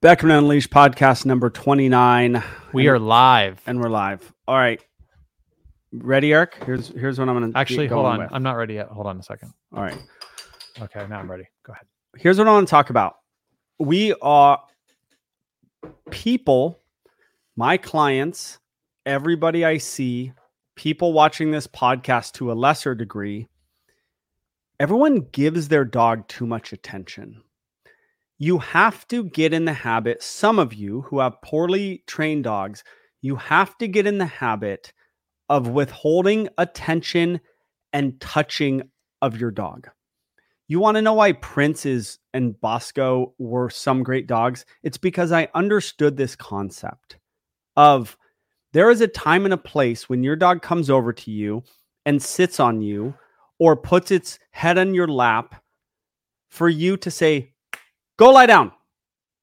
Beckman Unleashed podcast number 29. We are live. and we're live. All right. Ready, Eric? Here's here's what I'm gonna Actually, hold on. with. I'm not ready yet. Hold on a second. All right. Okay, now I'm ready. Go ahead. Here's what I want to talk about. We are people, my clients, everybody I see, people watching this podcast to a lesser degree. Everyone gives their dog too much attention. You have to get in the habit, some of you who have poorly trained dogs, you have to get in the habit of withholding attention and touching of your dog. You want to know why Prince's and Bosco were some great dogs? It's because I understood this concept of there is a time and a place when your dog comes over to you and sits on you or puts its head on your lap for you to say, Go lie down.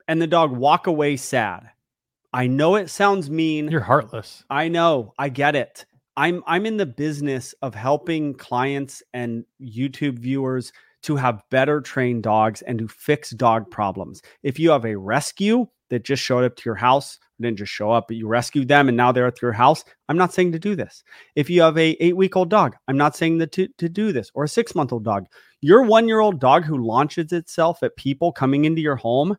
And the dog walk away sad. I know it sounds mean. You're heartless. I know. I get it. I'm I'm in the business of helping clients and YouTube viewers to have better trained dogs and to fix dog problems. If you have a rescue that just showed up to your house, didn't just show up, but you rescued them and now they're at your house, I'm not saying to do this. If you have a 8-week-old dog, I'm not saying that to, to do this or a 6-month-old dog. Your 1-year-old dog who launches itself at people coming into your home,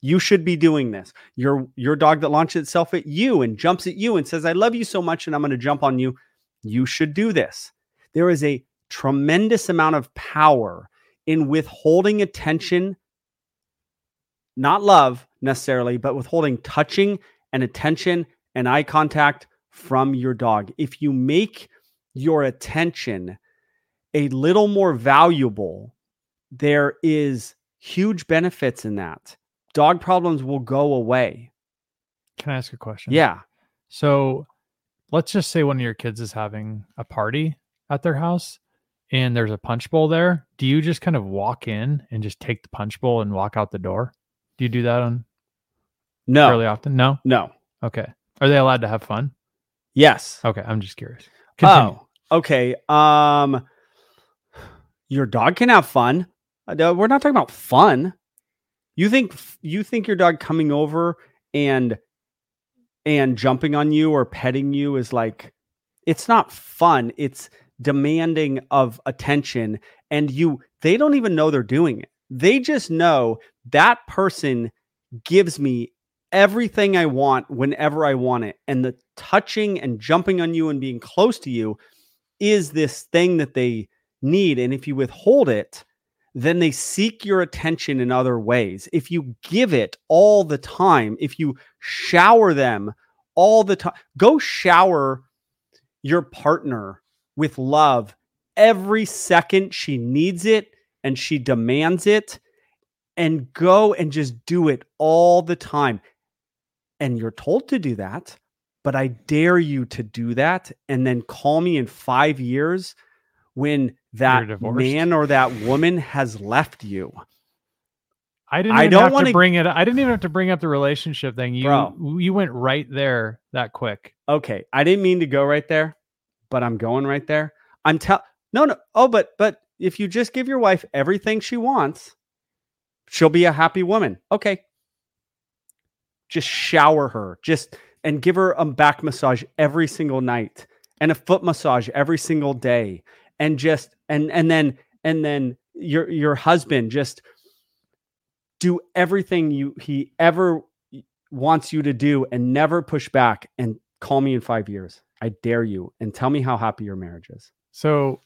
you should be doing this. Your your dog that launches itself at you and jumps at you and says, "I love you so much and I'm going to jump on you." You should do this. There is a tremendous amount of power in withholding attention, not love necessarily, but withholding touching and attention and eye contact from your dog. If you make your attention a little more valuable, there is huge benefits in that dog problems will go away. Can I ask a question? Yeah. So let's just say one of your kids is having a party at their house and there's a punch bowl there. Do you just kind of walk in and just take the punch bowl and walk out the door? Do you do that on No. fairly often? No. No. Okay. Are they allowed to have fun? Yes. Okay. I'm just curious. Continue. Oh, okay. Um your dog can have fun. Uh, We're not talking about fun. You think you think your dog coming over and and jumping on you or petting you is like it's not fun. It's demanding of attention and you they don't even know they're doing it. They just know that person gives me everything I want whenever I want it. And the touching and jumping on you and being close to you is this thing that they need. And if you withhold it, then they seek your attention in other ways. If you give it all the time, if you shower them all the time, go shower your partner with love every second she needs it and she demands it, and go and just do it all the time. And you're told to do that, but I dare you to do that and then call me in five years when that man or that woman has left you. I didn't I don't wanna- to bring it. I didn't even have to bring up the relationship thing. You Bro. you went right there that quick. Okay, I didn't mean to go right there, but I'm going right there. I'm tell no no oh but but if you just give your wife everything she wants, she'll be a happy woman. Okay. Just shower her. Just and give her a back massage every single night and a foot massage every single day and just and and then and then your your husband just do everything you he ever wants you to do and never push back and call me in 5 years. I dare you and tell me how happy your marriage is. So,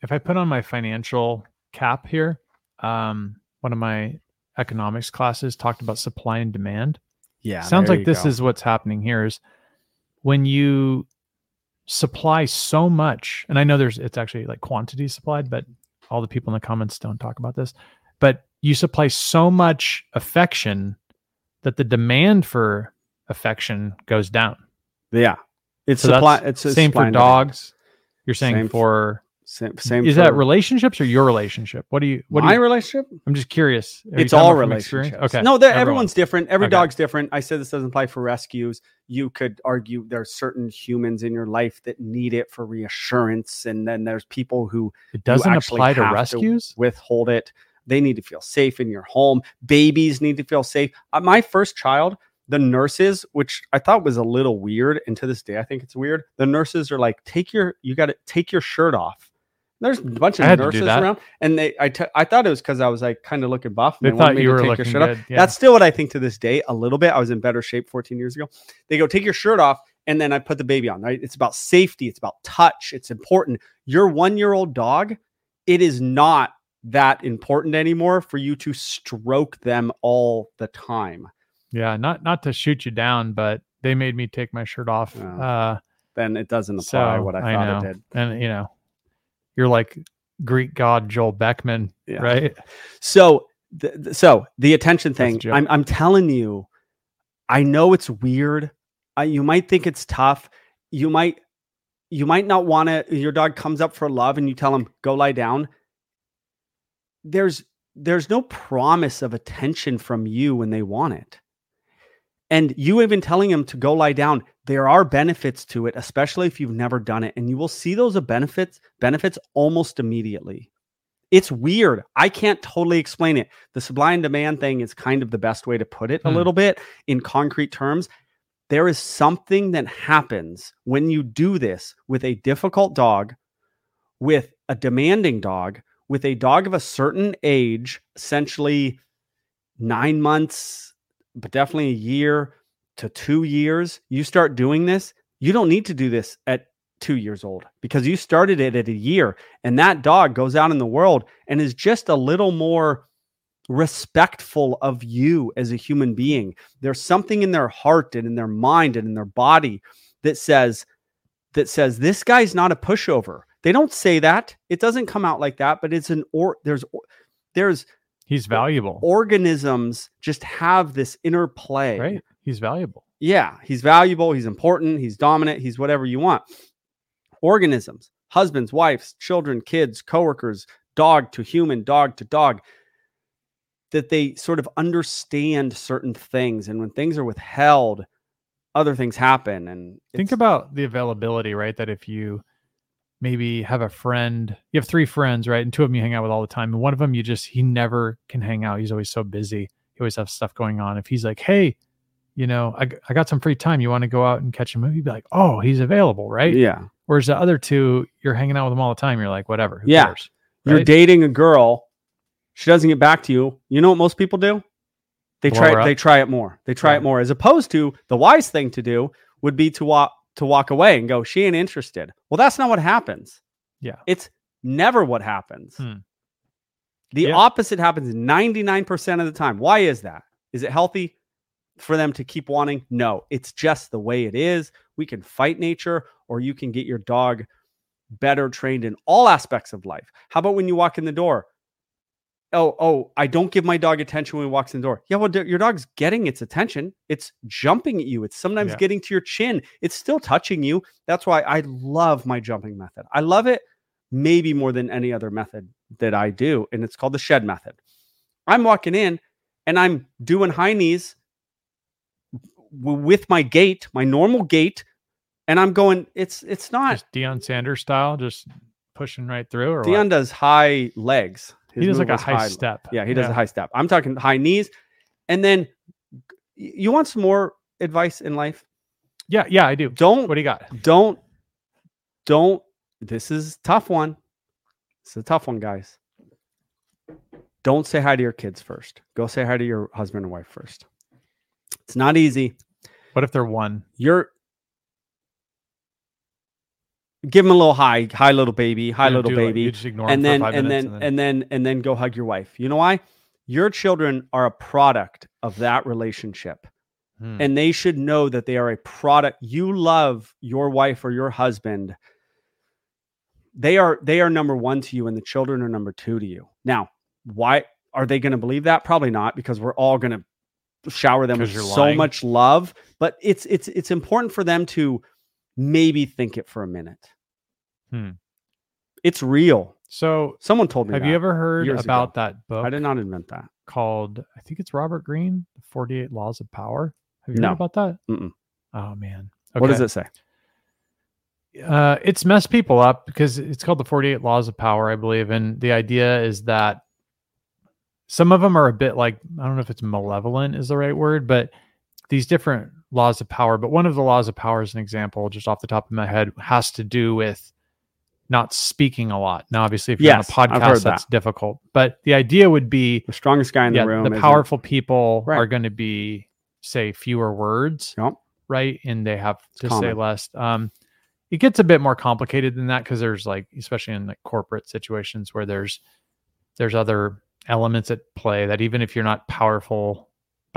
if I put on my financial cap here, um, one of my economics classes talked about supply and demand. Yeah. Sounds like this is what's happening here is when you supply so much, and I know there's it's actually like quantity supplied, but all the people in the comments don't talk about this. But you supply so much affection that the demand for affection goes down. Yeah. It's So supply it's a same for dogs. You're saying Same for Same, same is for that relationships or your relationship? What do you what my do you, relationship? I'm just curious. Are It's all relationships. Okay. No, everyone. everyone's different. Every Okay. dog's different. I said this doesn't apply for rescues. You could argue there's certain humans in your life that need it for reassurance, and then there's people who It doesn't apply to have to rescues. withhold it. They need to feel safe in your home. Babies need to feel safe. Uh, my first child, the nurses, which I thought was a little weird, and to this day I think it's weird. The nurses are like, "Take your, you got to take your shirt off." There's a bunch of had to do nurses around, and they, I, t- I thought it was because I was like kind of looking buff. and They thought me you were take your looking shirt off. good. Yeah. That's still what I think to this day. A little bit. I was in better shape 14 years ago. They go, take your shirt off, and then I put the baby on. Right? It's about safety. It's about touch. It's important. Your one year old dog. It is not that important anymore for you to stroke them all the time. yeah, not not to shoot you down, but they made me take my shirt off. Oh, Uh, Then it doesn't apply So, what I I thought know. it did. and you know, you're like Greek god Joel Beckman, Yeah. right? So, th- so the attention thing. I'm, I'm telling you, I know it's weird. I, you might think it's tough. You might, you might not want to. Your dog comes up for love, and you tell him go lie down. There's, there's no promise of attention from you when they want it. And you even telling him to go lie down, there are benefits to it, especially if you've never done it, and you will see those benefits benefits almost immediately. It's weird. I can't totally explain it. The supply and demand thing is kind of the best way to put it a Hmm. little bit in concrete terms. There is something that happens when you do this with a difficult dog, with a demanding dog, with a dog of a certain age, essentially nine months, but definitely a year to two years. You start doing this, you don't need to do this at two years old because you started it at a year and that dog goes out in the world and is just a little more respectful of you as a human being. There's something in their heart and in their mind and in their body that says that says this guy's not a pushover. They don't say that. It doesn't come out like that, but it's an or there's there's He's valuable, organisms just have this interplay. right? He's valuable. Yeah, he's valuable, he's important, he's dominant, he's whatever you want. Organisms, husbands, wives, children, kids, coworkers, dog to human, dog to dog, that they sort of understand certain things. And when things are withheld, other things happen. And Think about the availability, right? That if you maybe have a friend, you have three friends, right? And two of them you hang out with all the time. And one of them you just, he never can hang out. He's always so busy. He always has stuff going on. If he's like, hey, you know, i, I got some free time. You want to go out and catch a movie? You'd be like, oh, he's available, right? yeah. Whereas the other two, you're hanging out with them all the time. You're like, whatever. Who Yeah. cares? You're dating a girl, she doesn't get back to you. You know what most people do? They Blow try her they try it more. They try it more as opposed to the wise thing to do would be to walk to walk away and go, she ain't interested. Well, that's not what happens. Yeah. It's never what happens. Hmm. The Yeah. opposite happens 99% of the time. Why is that? Is it healthy for them to keep wanting? No, it's just the way it is. We can fight nature, or you can get your dog better trained in all aspects of life. How about when you walk in the door? Oh, oh, I don't give my dog attention when he walks in the door. Yeah, well, your dog's getting its attention. It's jumping at you. It's sometimes Yeah. getting to your chin. It's still touching you. That's why I love my jumping method. I love it maybe more than any other method that I do. And it's called the shed method. I'm walking in and I'm doing high knees with my gait, my normal gait. And I'm going, it's it's not Just Deion Sanders style, just pushing right through. Or Deion what? does high legs. He does like a was high, step. Yeah, he does a high step. I'm talking high knees. And then you want some more advice in life? Yeah, yeah, I do. Don't What do you got? don't don't this is a tough one. It's a tough one, guys. Don't say hi to your kids first. Go say hi to your husband and wife first. It's not easy. What if they're one? You're give them a little hi, hi little baby, hi You little like, baby you just ignore and then for five and then and then and then go hug your wife. You know why? Your children are a product of that relationship. Hmm. And they should know that they are a product. You love your wife or your husband. They are they are number 1 to you and the children are number 2 to you. Now, why are they going to believe that? Probably not because we're all going to shower them with so lying. much love, but it's it's it's important for them to maybe think it for a minute. Hmm. It's real. so, Someone told me have you ever heard about ago. that book I did not invent that. called? I think it's Robert Greene, The Forty Eight Laws of Power. Have you No. heard about that? Mm-mm. Oh man, What does it say? uh, it's messed people up because it's called the 48 laws of power i believe and the idea is that some of them are a bit like I don't know if it's malevolent is the right word, but these different laws of power. But one of the laws of power, as an example, just off the top of my head, has to do with not speaking a lot. Now, obviously, if you're Yes, on a podcast, that's that. difficult. But the idea would be The strongest guy in yeah, the room. the powerful people Right. are going to be say fewer words, Yep. right? And they have to say less. Um, it gets a bit more complicated than that because there's like, especially in like corporate situations where there's there's other elements at play that even if you're not powerful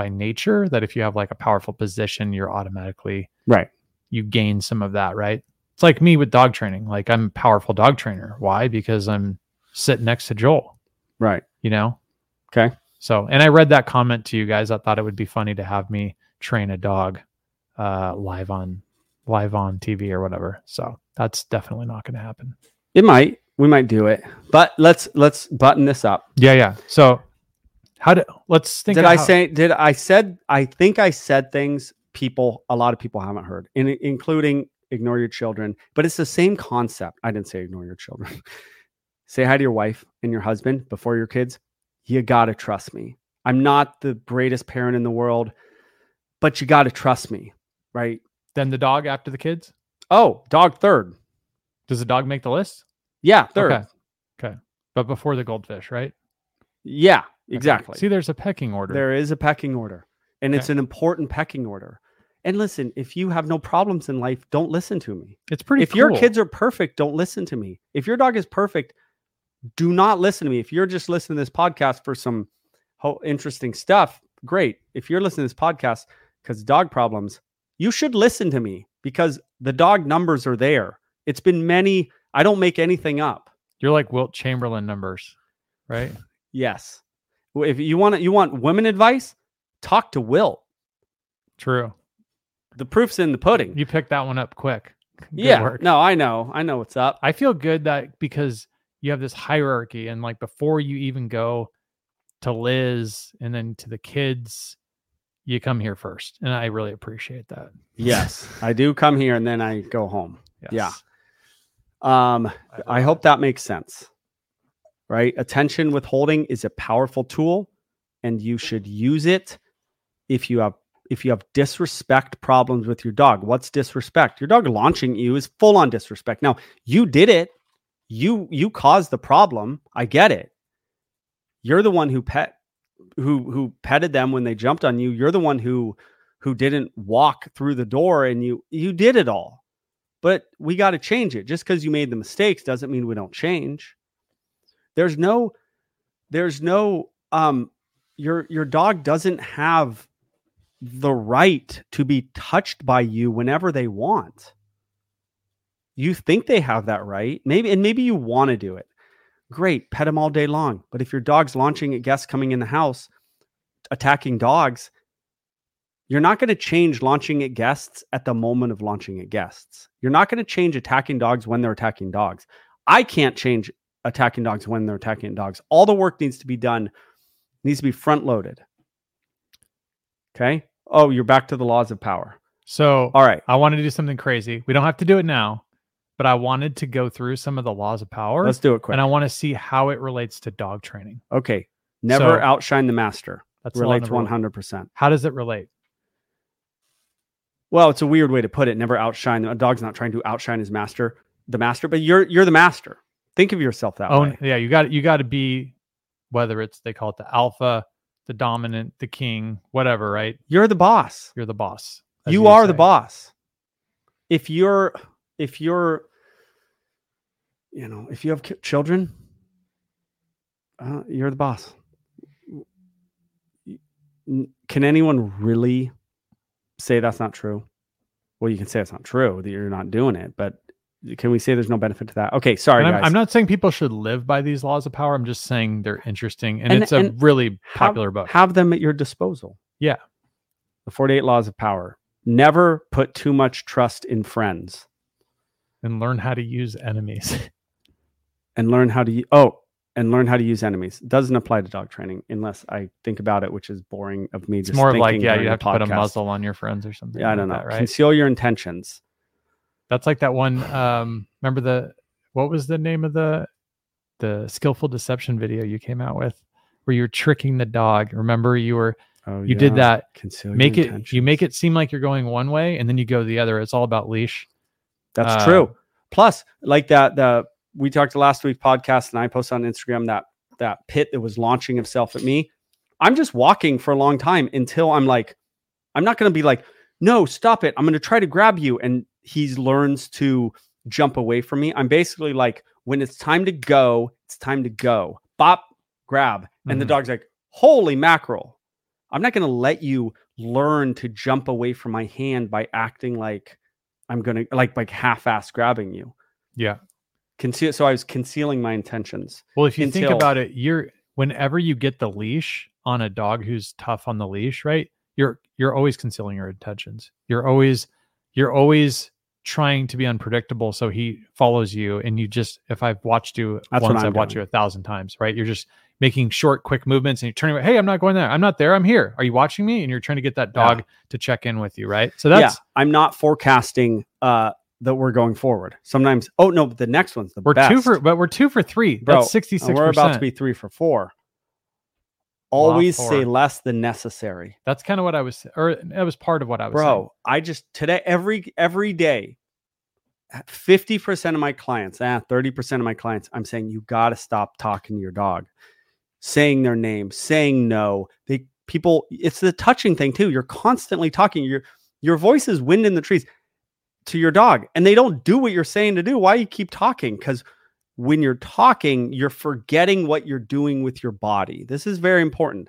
by nature, that if you have like a powerful position, you're automatically Right. you gain some of that, right? It's like me with dog training. Like I'm a powerful dog trainer. Why? Because I'm sitting next to Joel Right. you know? Okay. So, and I read that comment to you guys. I thought it would be funny to have me train a dog uh, live on live on TV or whatever. So that's definitely not going to happen. It might. We might do it. But let's let's button this up. Yeah, yeah. So how do let's think? did I how- say did I said I think I said things people a lot of people haven't heard, in, including ignore your children, but it's the same concept. I didn't say ignore your children. say hi to your wife and your husband before your kids. You got to trust me. I'm not the greatest parent in the world, but you got to trust me, right? then the dog after the kids? Oh, dog third. Does the dog make the list? Yeah, third. Okay. Okay. But before the goldfish, right? Yeah. Exactly. See, there's a pecking order. There is a pecking order, and it's an important pecking order. And listen, if you have no problems in life, don't listen to me. it's pretty if your kids are perfect, don't listen to me. If your dog is perfect, do not listen to me. If you're just listening to this podcast for some ho- interesting stuff, great. If you're listening to this podcast because dog problems, you should listen to me because the dog numbers are there. It's been many. I don't make anything up. You're like Wilt Chamberlain numbers, right? Yes. If you want you want women advice, talk to Will. True. The proof's in the pudding. You picked that one up quick. Good yeah. work. No, I know. I know what's up. I feel good that because you have this hierarchy and like before you even go to Liz and then to the kids, you come here first. And I really appreciate that. Yes. I do come here and then I go home. Yes. Yeah. Um, I hope that makes sense. Right? Attention withholding is a powerful tool and you should use it if you have if you have disrespect problems with your dog. What's disrespect? Your dog launching you is full on disrespect. Now, you did it. You you caused the problem. I get it. You're the one who pet who who petted them when they jumped on you. You're the one who who didn't walk through the door and you you did it all but we got to change it just because you made the mistakes doesn't mean we don't change there's no there's no um your your dog doesn't have the right to be touched by you whenever they want you think they have that right maybe and maybe you want to do it great pet them all day long but if your dog's launching at guests coming in the house attacking dogs you're not going to change launching at guests at the moment of launching at guests. You're not going to change attacking dogs when they're attacking dogs. I can't change attacking dogs when they're attacking dogs. All the work needs to be done, needs to be front loaded. Okay. Oh, you're back to the laws of power. So All right. I wanted to do something crazy. We don't have to do it now, but I wanted to go through some of the laws of power Let's do it quick. and I want to see how it relates to dog training. Okay. Never So- outshine the master. That's Relates 100%. How does it relate? Well, it's a weird way to put it. Never outshine. A dog's not trying to outshine his master, the master, but you're you're the master. Think of yourself that Oh, way. yeah, you got you got to be whether it's they call it the alpha, the dominant, the king, whatever, right? You're the boss. You're the boss. you are the boss if you're if you're you know if you have ki- children uh, you're the boss can anyone really say that's not true well you can say it's not true that you're not doing it but can we say there's no benefit to that okay sorry I'm, guys I'm not saying people should live by these laws of power. I'm just saying they're interesting and, And- it's a and really have- popular book. have them at your disposal Yeah. the 48 laws of power never put too much trust in friends and learn how to use enemies. and learn how to oh and learn how to use enemies doesn't apply to dog training unless I think about it, which is boring of me. It's more like, yeah, you have to put a muzzle on your friends or something. Yeah, I don't know. that, right? Conceal your intentions. That's like that one. Um, remember the what was the name of the the skillful deception video you came out with where you're tricking the dog. Remember, you were Oh, you did that. Conceal make it you make it seem like you're going one way and then you go the other. It's all about leash. That's Uh, true. Plus, like that, the we talked last week podcast, and I posted on Instagram that that pit that was launching himself at me. I'm just walking for a long time until I'm like, I'm not going to be like, no, stop it. I'm going to try to grab you, and he learns to jump away from me. I'm basically like, when it's time to go, it's time to go. Bop, grab, and the Mhm. dog's like, holy mackerel. I'm not going to let you learn to jump away from my hand by acting like I'm going to like like half-ass grabbing you. Yeah. Conceal so I was concealing my intentions. Well, if you think about it, you're whenever you get the leash on a dog who's tough on the leash, right? You're you're always concealing your intentions. You're always you're always trying to be unpredictable so he follows you and you just if I've watched you That's once, I've watched you a thousand times, right? You're just making short, quick movements and you're turning. Hey, I'm not going there. I'm not there. I'm here. Are you watching me? And you're trying to get that Yeah. dog to check in with you, right? So that's yeah, I'm not forecasting uh that we're going forward. Sometimes oh no, but the next one's the we're best. two for but we're two for three. Bro, that's sixty and we're about to be 3 for 4. Always say less than necessary. That's kind of what I was or that was part of what I was saying. Bro, I just today every every day 50% of my clients, ah, 30% of my clients, I'm saying you got to stop talking to your dog, saying their name, saying no. They people, it's the touching thing too. You're constantly talking. Your your voice is wind in the trees to your dog, and they don't do what you're saying to do. Why you keep talking? Because when you're talking, you're forgetting what you're doing with your body. This is very important.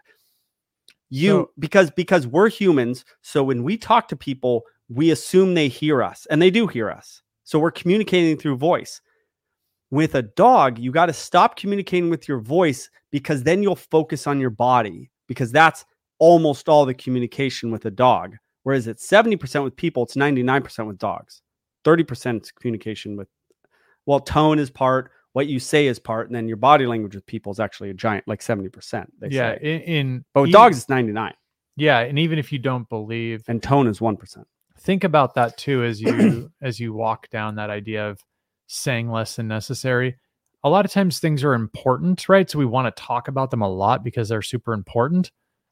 You So- because because we're humans, so when we talk to people, we assume they hear us, and they do hear us. So we're communicating through voice. With a dog, you got to stop communicating with your voice because then you'll focus on your body because that's almost all the communication with a dog. Whereas it's 70% with people, it's 99% with dogs. 30% communication with, well, tone is part, what you say is part, and then your body language with people is actually a giant, like 70%. They yeah, say. in, in But with even- dogs, it's 99, yeah, and even if you don't believe, and tone is 1%. think about that too as you as you walk down that idea of saying less than necessary. A lot of times things are important, right? So we want to talk about them a lot because they're super important.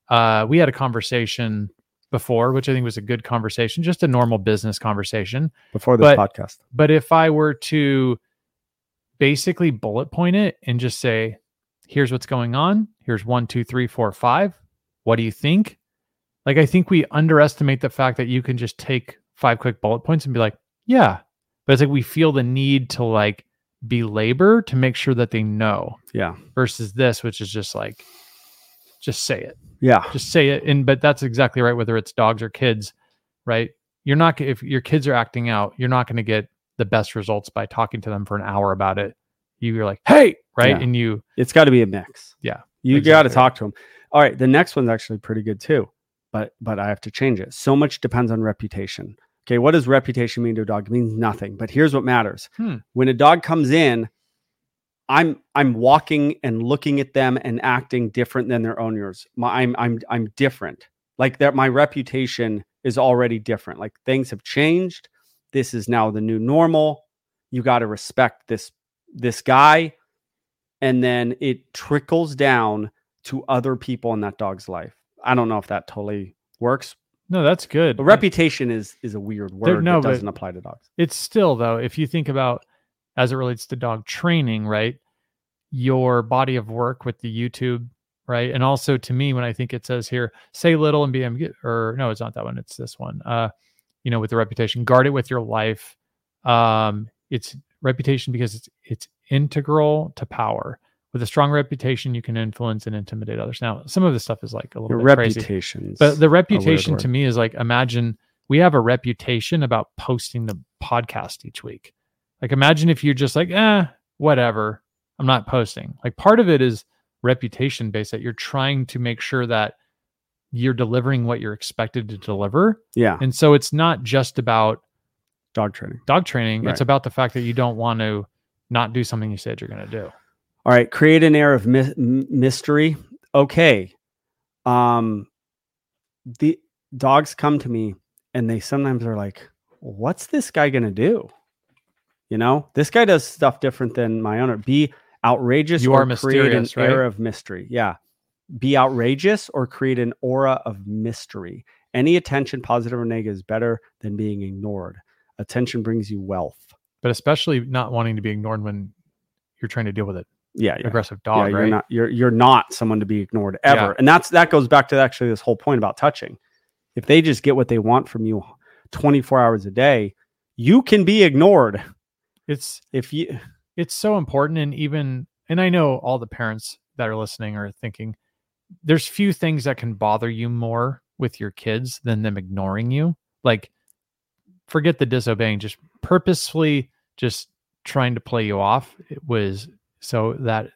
Uh, we had a conversation before, which I think was a good conversation, just a normal business conversation. Before this But- podcast. But if I were to basically bullet point it and just say, here's what's going on, here's one, two, three, four, five. What do you think? Like, I think we underestimate the fact that you can just take five quick bullet points and be like, yeah. But it's like we feel the need to like belabor to make sure that they know Yeah. versus this, which is just like, just say it Yeah. just say it and but that's exactly right whether it's dogs or kids right you're not if your kids are acting out you're not going to get the best results by talking to them for an hour about it you're like hey right Yeah. and you It's got to be a mix. Yeah, You got to talk to them. All right. The next one's actually pretty good too, but but I have to change it. So much depends on reputation. Okay. What does reputation mean to a dog? It means nothing. But here's what matters. Hmm. When a dog comes in, I'm I'm walking and looking at them and acting different than their owners. My, I'm I'm I'm different. Like that, my reputation is already different. Like things have changed. This is now the new normal. You got to respect this this guy, and then it trickles down to other people in that dog's life. I don't know if that totally works. no that's good But reputation is is a weird word no, that doesn't apply to dogs. it's still though if you think about as it relates to dog training right your body of work with the youtube right and also to me when i think it says here say little and be amb- or no it's not that one it's this one uh you know with the reputation guard it with your life um it's reputation because it's it's integral to power with a strong reputation you can influence and intimidate others now some of this stuff is like a little bit crazy but the reputation to me is like imagine we have a reputation about posting the podcast each week. Like imagine if you're just like, eh, whatever. I'm not posting. Like part of it is reputation based that you're trying to make sure that you're delivering what you're expected to deliver. yeah, And so it's not just about dog training. dog training. Right. It's about the fact that you don't want to not do something you said you're going to do. All right, create an air of my- mystery. Okay. Um the dogs come to me and they sometimes are like, "What's this guy going to do?" You know, this guy does stuff different than my owner. Be outrageous You or are create an mysterious, right? air of mystery. Yeah. Be outrageous or create an aura of mystery. Any attention, positive or negative, is better than being ignored. Attention brings you wealth. But especially not wanting to be ignored when you're trying to deal with it. Yeah, yeah. Aggressive yeah, dog, you're not you're you're not someone to be ignored ever. Yeah. And that's that goes back to actually this whole point about touching. If they just get what they want from you 24 hours a day, you can be ignored. it's If you it's so important and even and i know all the parents that are listening are thinking there's few things that can bother you more with your kids than them ignoring you like forget the disobeying just purposefully just trying to play you off it was so that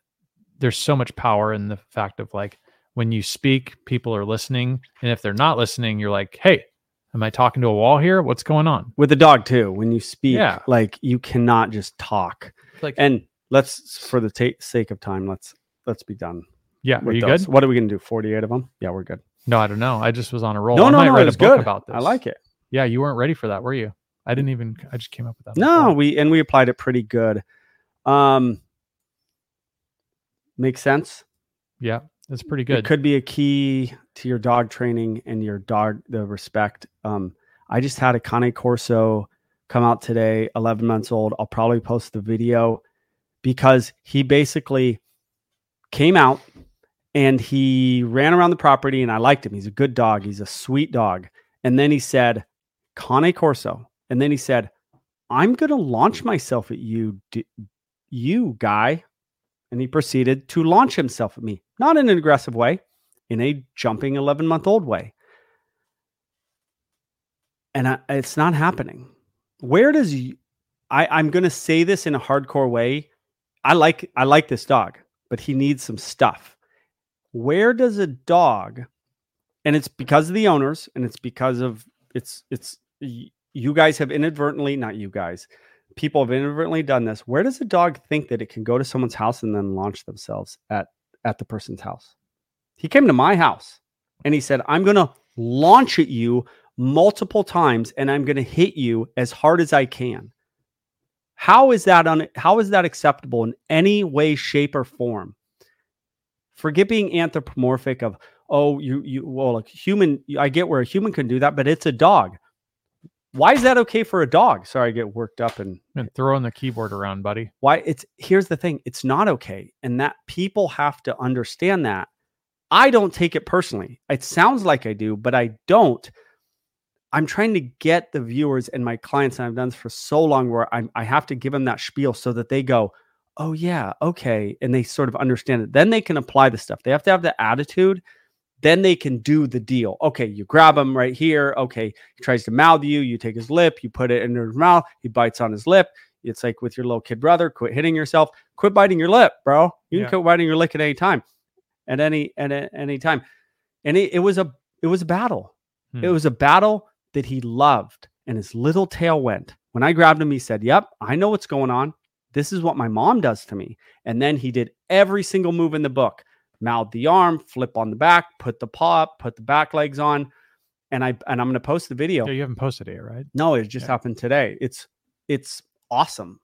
there's so much power in the fact of like when you speak people are listening and if they're not listening you're like hey am i talking to a wall here what's going on with the dog too, when you speak, Yeah. like you cannot just talk. like And let's for the ta- sake of time, let's let's be done. Yeah are you those. good What are we gonna do? 48 of them? Yeah, we're good. no i don't know i just was on a roll no, I no, might no, write a book good. about this I like it. Yeah, you weren't ready for that, were you? I didn't even. I just came up with that. No, before. we and we applied it pretty good. Um makes sense. Yeah, that's pretty good. It could be a key to your dog training and your dog the respect. Um I just had a Cane Corso come out today, 11 months old. I'll probably post the video because he basically came out and he ran around the property and I liked him. He's a good dog. He's a sweet dog. And then he said, Cane Corso. And then he said, I'm going to launch myself at you, d- you guy. And he proceeded to launch himself at me, not in an aggressive way, in a jumping 11 month old way. And I, it's not happening. Where does I, I'm going to say this in a hardcore way. I like I like this dog, but he needs some stuff. Where does a dog, and it's because of the owners, and it's because of it's it's you guys have inadvertently, not you guys, people have inadvertently done this. Where does a dog think that it can go to someone's house and then launch themselves at at the person's house? He came to my house and he said, "I'm going to launch at you multiple times and I'm going to hit you as hard as I can." How is that un- how is that acceptable in any way shape or form? Forget being anthropomorphic of oh you you well like human I get where a human can do that but it's a dog. Why is that okay for a dog? Sorry, I get worked up and and throwing the keyboard around, buddy. why it's here's the thing it's not okay and that people have to understand that i don't take it personally it sounds like i do but i don't i'm trying to get the viewers and my clients and i've done this for so long where I'm, i have to give them that spiel so that they go oh yeah okay and they sort of understand it then they can apply the stuff they have to have the attitude then they can do the deal okay you grab him right here okay he tries to mouth you you take his lip you put it in his mouth he bites on his lip it's like with your little kid brother, quit hitting yourself, quit biting your lip, bro. You can Yeah. quit biting your lip at any time, at any at any time. And it, it was a it was a battle. Hmm. It was a battle that he loved, and his little tail went. When I grabbed him, he said, "Yep, I know what's going on. This is what my mom does to me." And then he did every single move in the book: mouth the arm, flip on the back, put the paw up, put the back legs on. And I and I'm going to post the video. You haven't posted it, yet, right? No, it just Yeah. happened today. It's it's awesome.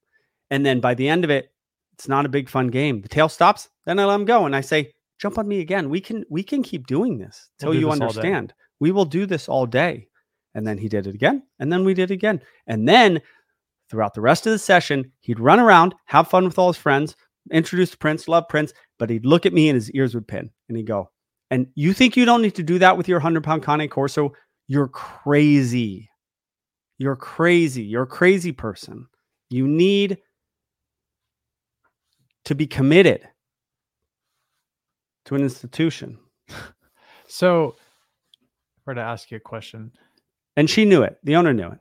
And then by the end of it, it's not a big fun game. The tail stops, then I let him go and I say, "Jump on me again. We can we can keep doing this We'll till do you this understand. We will do this all day." And then he did it again, and then we did it again. And then throughout the rest of the session, he'd run around, have fun with all his friends, introduce Prince, love Prince, but he'd look at me and his ears would pin and he'd go, And you think you don't need to do that with your 100 pound Cane Corso? You're crazy. You're crazy. You're a crazy person. You need to be committed to an institution. So, were to ask you a question, And she knew it. The owner knew it.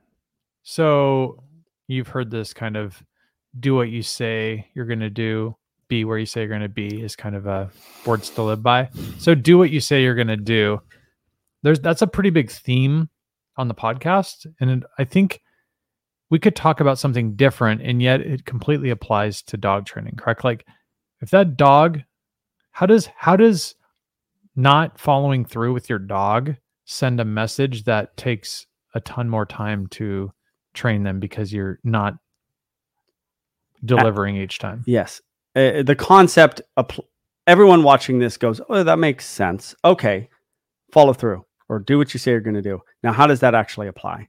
so you've heard this kind of do what you say you're going to do, be where you say you're going to be is kind of a words to live by. So, do what you say you're going to do. There's that's a pretty big theme on the podcast, and I think we could talk about something different, and yet it completely applies to dog training. Correct? Like, if that dog, how does how does not following through with your dog send a message that takes a ton more time to train them because you're not delivering each time. Yes. Uh, the concept appl- everyone watching this goes, "Oh, that makes sense." Okay, follow through or do what you say you're going to do. Now, how does that actually apply?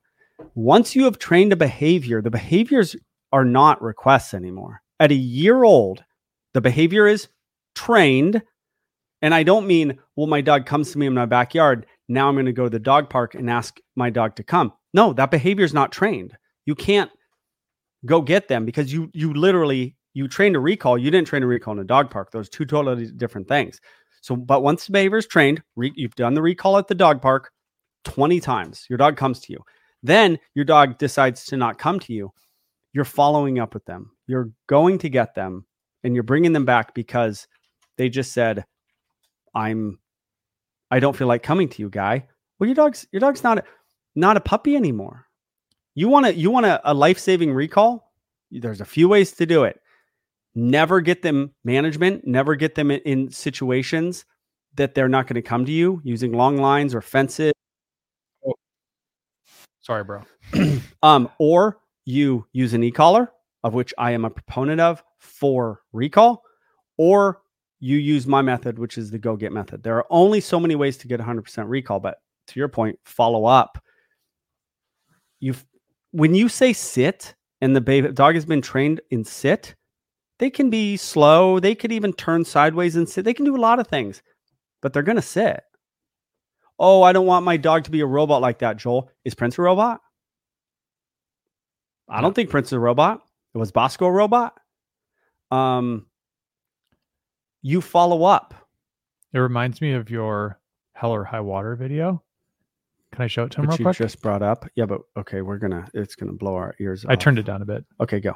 Once you have trained a behavior, the behaviors are not requests anymore. At a year old, the behavior is trained. And I don't mean, well, my dog comes to me in my backyard. Now I'm going to go to the dog park and ask my dog to come. No, that behavior is not trained. You can't go get them because you you literally you trained a recall. You didn't train a recall in a dog park. Those two totally different things. So, but once the behavior is trained, re- you've done the recall at the dog park 20 times. Your dog comes to you. Then your dog decides to not come to you. You're following up with them. You're going to get them and you're bringing them back because they just said, "I'm I don't feel like coming to you, guy." Well, your dog's your dog's not not a puppy anymore. You want to you want a, a life-saving recall? There's a few ways to do it never get them management, never get them in, in situations that they're not going to come to you using long lines or fences. Oh. Sorry, bro. um, or you use an e-collar, of which I am a proponent of for recall, or you use my method, which is the go get method. There are only so many ways to get 100% recall, but to your point, follow up. You, when you say sit, and the baby dog has been trained in sit, they can be slow. They could even turn sideways and sit. They can do a lot of things, but they're going to sit. Oh, I don't want my dog to be a robot like that, Joel. Is Prince a robot? I don't think Prince is a robot. It Was Bosco a robot? Um, you follow up. It reminds me of your Hell or High Water video. Can I show it to him Which real you quick? just brought up. Yeah, but okay, we're gonna. It's gonna blow our ears. I off. turned it down a bit. Okay, go.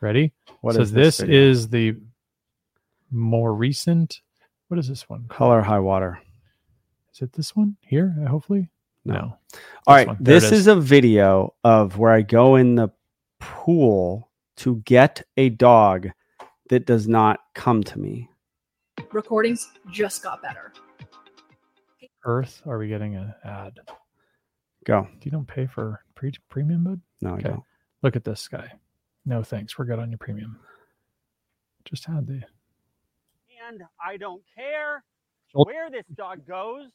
Ready? What so is this, video? is the more recent. What is this one? Hell or High Water. Is it this one here? Hopefully, No. no. All This right, one. This is. is a video of where I go in the pool to get a dog that does not come to me. recordings just got better. Earth. Are we getting an ad? Go. You don't pay for pre- premium, bud. No, I Okay. don't. Look at this guy. No thanks. We're good on your premium. Just had the. And I don't care where this dog goes.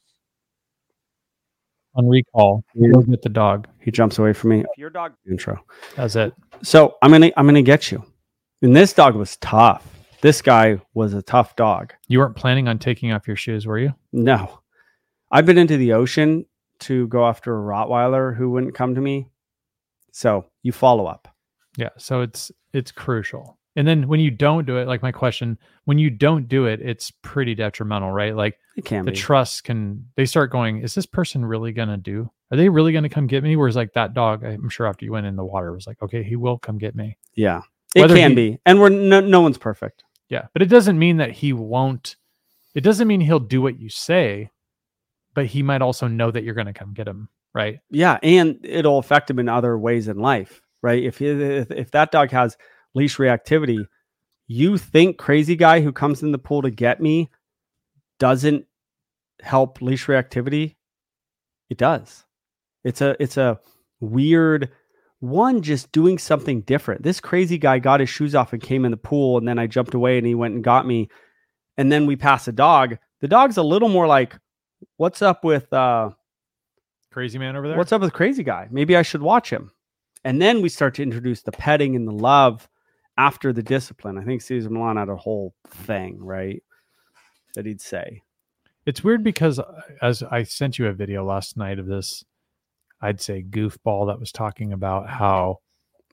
On recall, you go get the dog. He jumps away from me. If your dog intro. That's it. So I'm gonna I'm gonna get you. And this dog was tough. This guy was a tough dog. You weren't planning on taking off your shoes, were you? No. I've been into the ocean to go after a Rottweiler who wouldn't come to me. So you follow up. Yeah. So it's it's crucial. And then when you don't do it, like my question, when you don't do it, it's pretty detrimental, right? Like It can the be. trust can they start going, is this person really gonna do? Are they really gonna come get me? Whereas like that dog, I'm sure after you went in the water was like, okay, he will come get me. yeah. It Whether can he- be. And we're no, no one's perfect. Yeah. But it doesn't mean that he won't, it doesn't mean he'll do what you say, but he might also know that you're gonna come get him, right? Yeah, and it'll affect him in other ways in life, right? If he, if, if that dog has leash reactivity, you think crazy guy who comes in the pool to get me doesn't help leash reactivity? It does. It's a it's a weird one just doing something different. This crazy guy got his shoes off and came in the pool and then I jumped away and he went and got me and then we pass a dog. The dog's a little more like what's up with uh Crazy man over there. What's up with crazy guy? Maybe I should watch him. And then we start to introduce the petting and the love after the discipline. I think Cesar Millan had a whole thing, right? That he'd say. It's weird because uh, as I sent you a video last night of this, I'd say goofball that was talking about how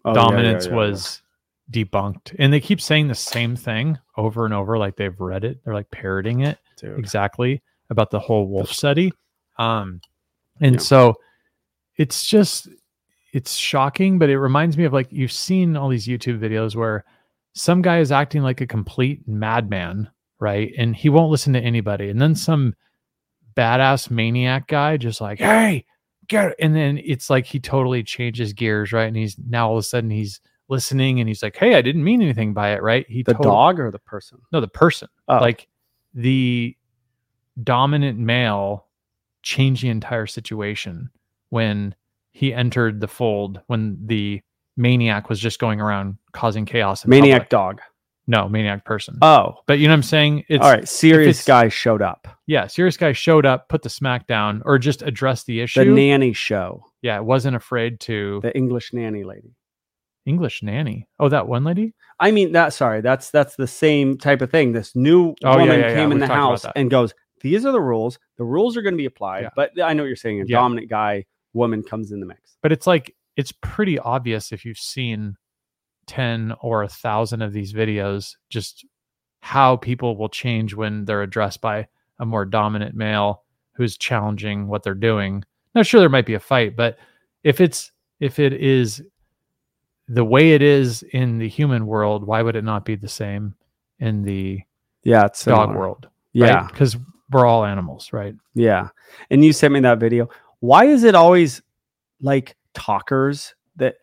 Oh, dominance yeah, yeah, was debunked. And they keep saying the same thing over and over, like they've read it. They're like parroting it dude. exactly about the whole wolf study. Um, and Yeah. so it's just it's shocking, but it reminds me of like you've seen all these YouTube videos where some guy is acting like a complete madman, right? And he won't listen to anybody. And then some badass maniac guy just like, hey, get it. And then it's like he totally changes gears, right? And he's now all of a sudden he's listening and he's like, hey, I didn't mean anything by it, right? He The tot- dog or the person? no, the person. Oh. Like the dominant male changed the entire situation when he entered the fold when the maniac was just going around causing chaos. in Maniac public. dog. No, maniac person. Oh, but you know what I'm saying? It's all right. Serious guy showed up. yeah, serious guy showed up, put the smack down, or just addressed the issue. The nanny show. yeah, it wasn't afraid to The English nanny lady. English nanny. Oh, that one lady? I mean that. Sorry, that's that's the same type of thing. This new Oh, woman yeah, yeah, came in we've the house and goes, "These are the rules. The rules are going to be applied." Yeah. But I know what you're saying. A Yeah. dominant guy, woman comes in the mix. But it's like it's pretty obvious if you've seen 10 or a thousand of these videos, just how people will change when they're addressed by a more dominant male who's challenging what they're doing. Now, sure, there might be a fight, but if it's if it is the way it is in the human world, why would it not be the same in the Yeah, it's dog world? Yeah, because we're all animals, right? yeah. And you sent me that video. Why is it always like talkers that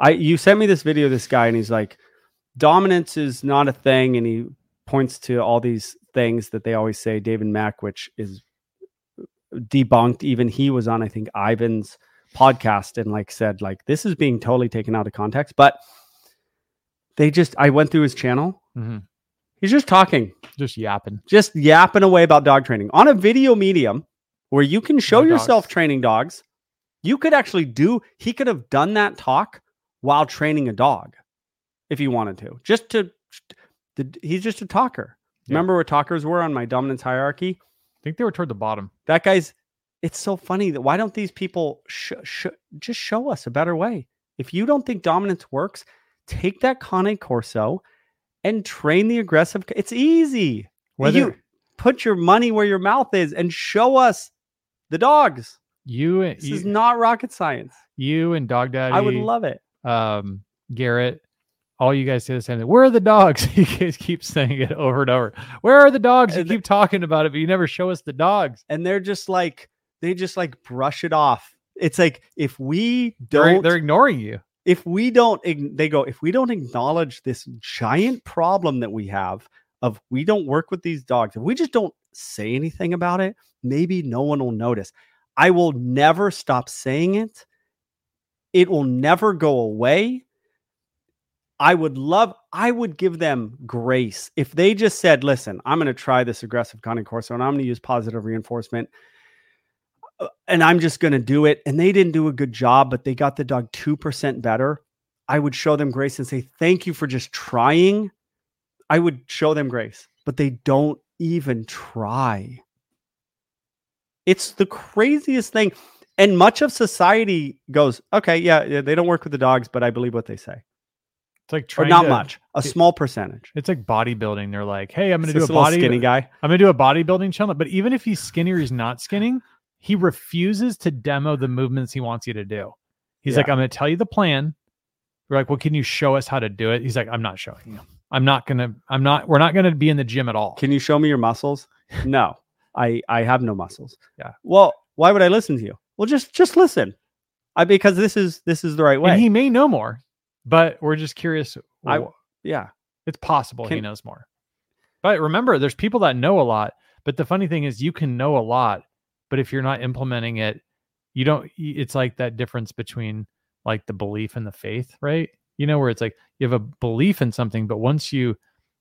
I? You sent me this video. This guy and he's like, dominance is not a thing, and he points to all these things that they always say. David Mech, which is debunked. Even he was on, I think, Ivan's podcast and like said, like this is being totally taken out of context. But they just, I went through his channel. hmm He's just talking, Just yapping. just yapping away about dog training on a video medium where you can show yourself dogs. training dogs. You could actually do, he could have done that talk while training a dog if he wanted to. Just to, he's just a talker. Yeah. Remember what talkers were on my dominance hierarchy? I think they were toward the bottom. that guy's it's so funny that why don't these people sh- sh- just show us a better way if you don't think dominance works take that cane corso and train the aggressive it's easy Whether you put your money where your mouth is and show us the dogs you, this you is not rocket science you and Dog Daddy, i would love it um, Garrett, all you guys say the same thing. Where are the dogs? you guys keep saying it over and over. Where are the dogs? You And keep talking about it, but you never show us the dogs. and they're just like they just like brush it off it's like if we They're, don't they're ignoring you. If we don't they go if we don't acknowledge this giant problem that we have of we don't work with these dogs if we just don't say anything about it maybe no one will notice. I will never stop saying it. It will never go away. I would love i would give them grace if they just said listen i'm going to try this aggressive cane corso and i'm going to use positive reinforcement Uh, and I'm just going to do it. And they didn't do a good job, but they got the dog 2% better. I would show them grace and say, thank you for just trying. I would show them grace, but they don't even try. It's the craziest thing. And much of society goes, okay, yeah, yeah, they don't work with the dogs, but I believe what they say. It's like Or not to- much, a it- small percentage. It's like bodybuilding. They're like, hey, I'm going to do a body. skinny guy. I'm going to do a bodybuilding channel. But even if he's skinny or he's not skinning, he refuses to demo the movements he wants you to do. He's Yeah. like, I'm going to tell you the plan. We're like, well, can you show us how to do it? He's like, I'm not showing you. I'm not going to, I'm not, we're not going to be in the gym at all. Can you show me your muscles? No, I I have no muscles. Yeah. Well, why would I listen to you? Well, just just listen. I because this is this is the right way. And he may know more, but we're just curious. I- yeah. it's possible he knows more. But remember, there's people that know a lot. But the funny thing is, you can know a lot, but if you're not implementing it, you don't. It's like that difference between like the belief and the faith, right? You know, where it's like you have a belief in something, but once you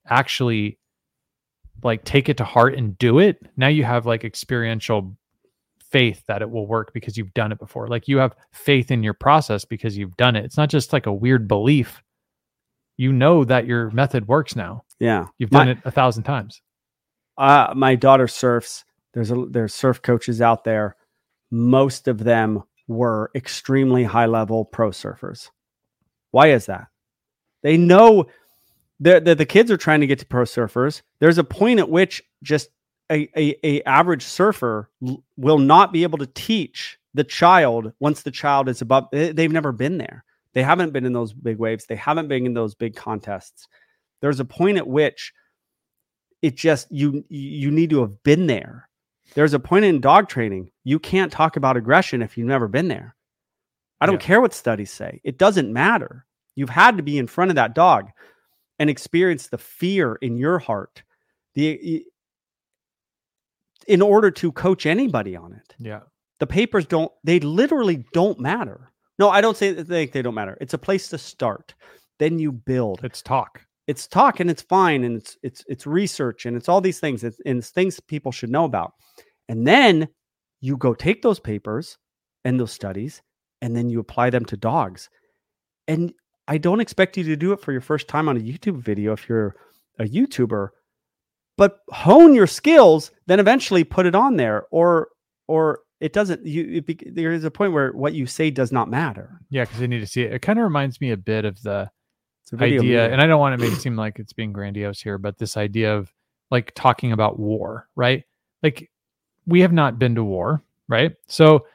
actually like take it to heart and do it, now you have like experiential faith that it will work because you've done it before. Like you have faith in your process because you've done it. It's not just like a weird belief. You know that your method works now. Yeah. You've My- done it a thousand times. Uh, my daughter surfs. There's a there's surf coaches out there. Most of them were extremely high level pro surfers. Why is that? They know that the, the kids are trying to get to pro surfers. There's a point at which just a, a, a average surfer l- will not be able to teach the child once the child is above. they- They've never been there. They haven't been in those big waves. They haven't been in those big contests. There's a point at which it just you you need to have been there. There's a point in dog training you can't talk about aggression if you've never been there. I don't Yeah. care what studies say. It doesn't matter. You've had to be in front of that dog and experience the fear in your heart. The in order to coach anybody on it. Yeah. The papers don't they literally don't matter. No, I don't say that they, they don't matter. It's a place to start. Then you build. It's talk. It's talk and it's fine and it's it's it's research and it's all these things it's, and it's things people should know about. And then you go take those papers and those studies and then you apply them to dogs. And i don't expect you to do it for your first time on a youtube video if you're a youtuber but hone your skills then eventually put it on there or or it doesn't you it, be- there is a point where what you say does not matter. Yeah, because they need to see it. It kind of reminds me a bit of the idea, and I don't want to make it seem like it's being grandiose here, but this idea of like talking about war, right? Like we have not been to war, right? So,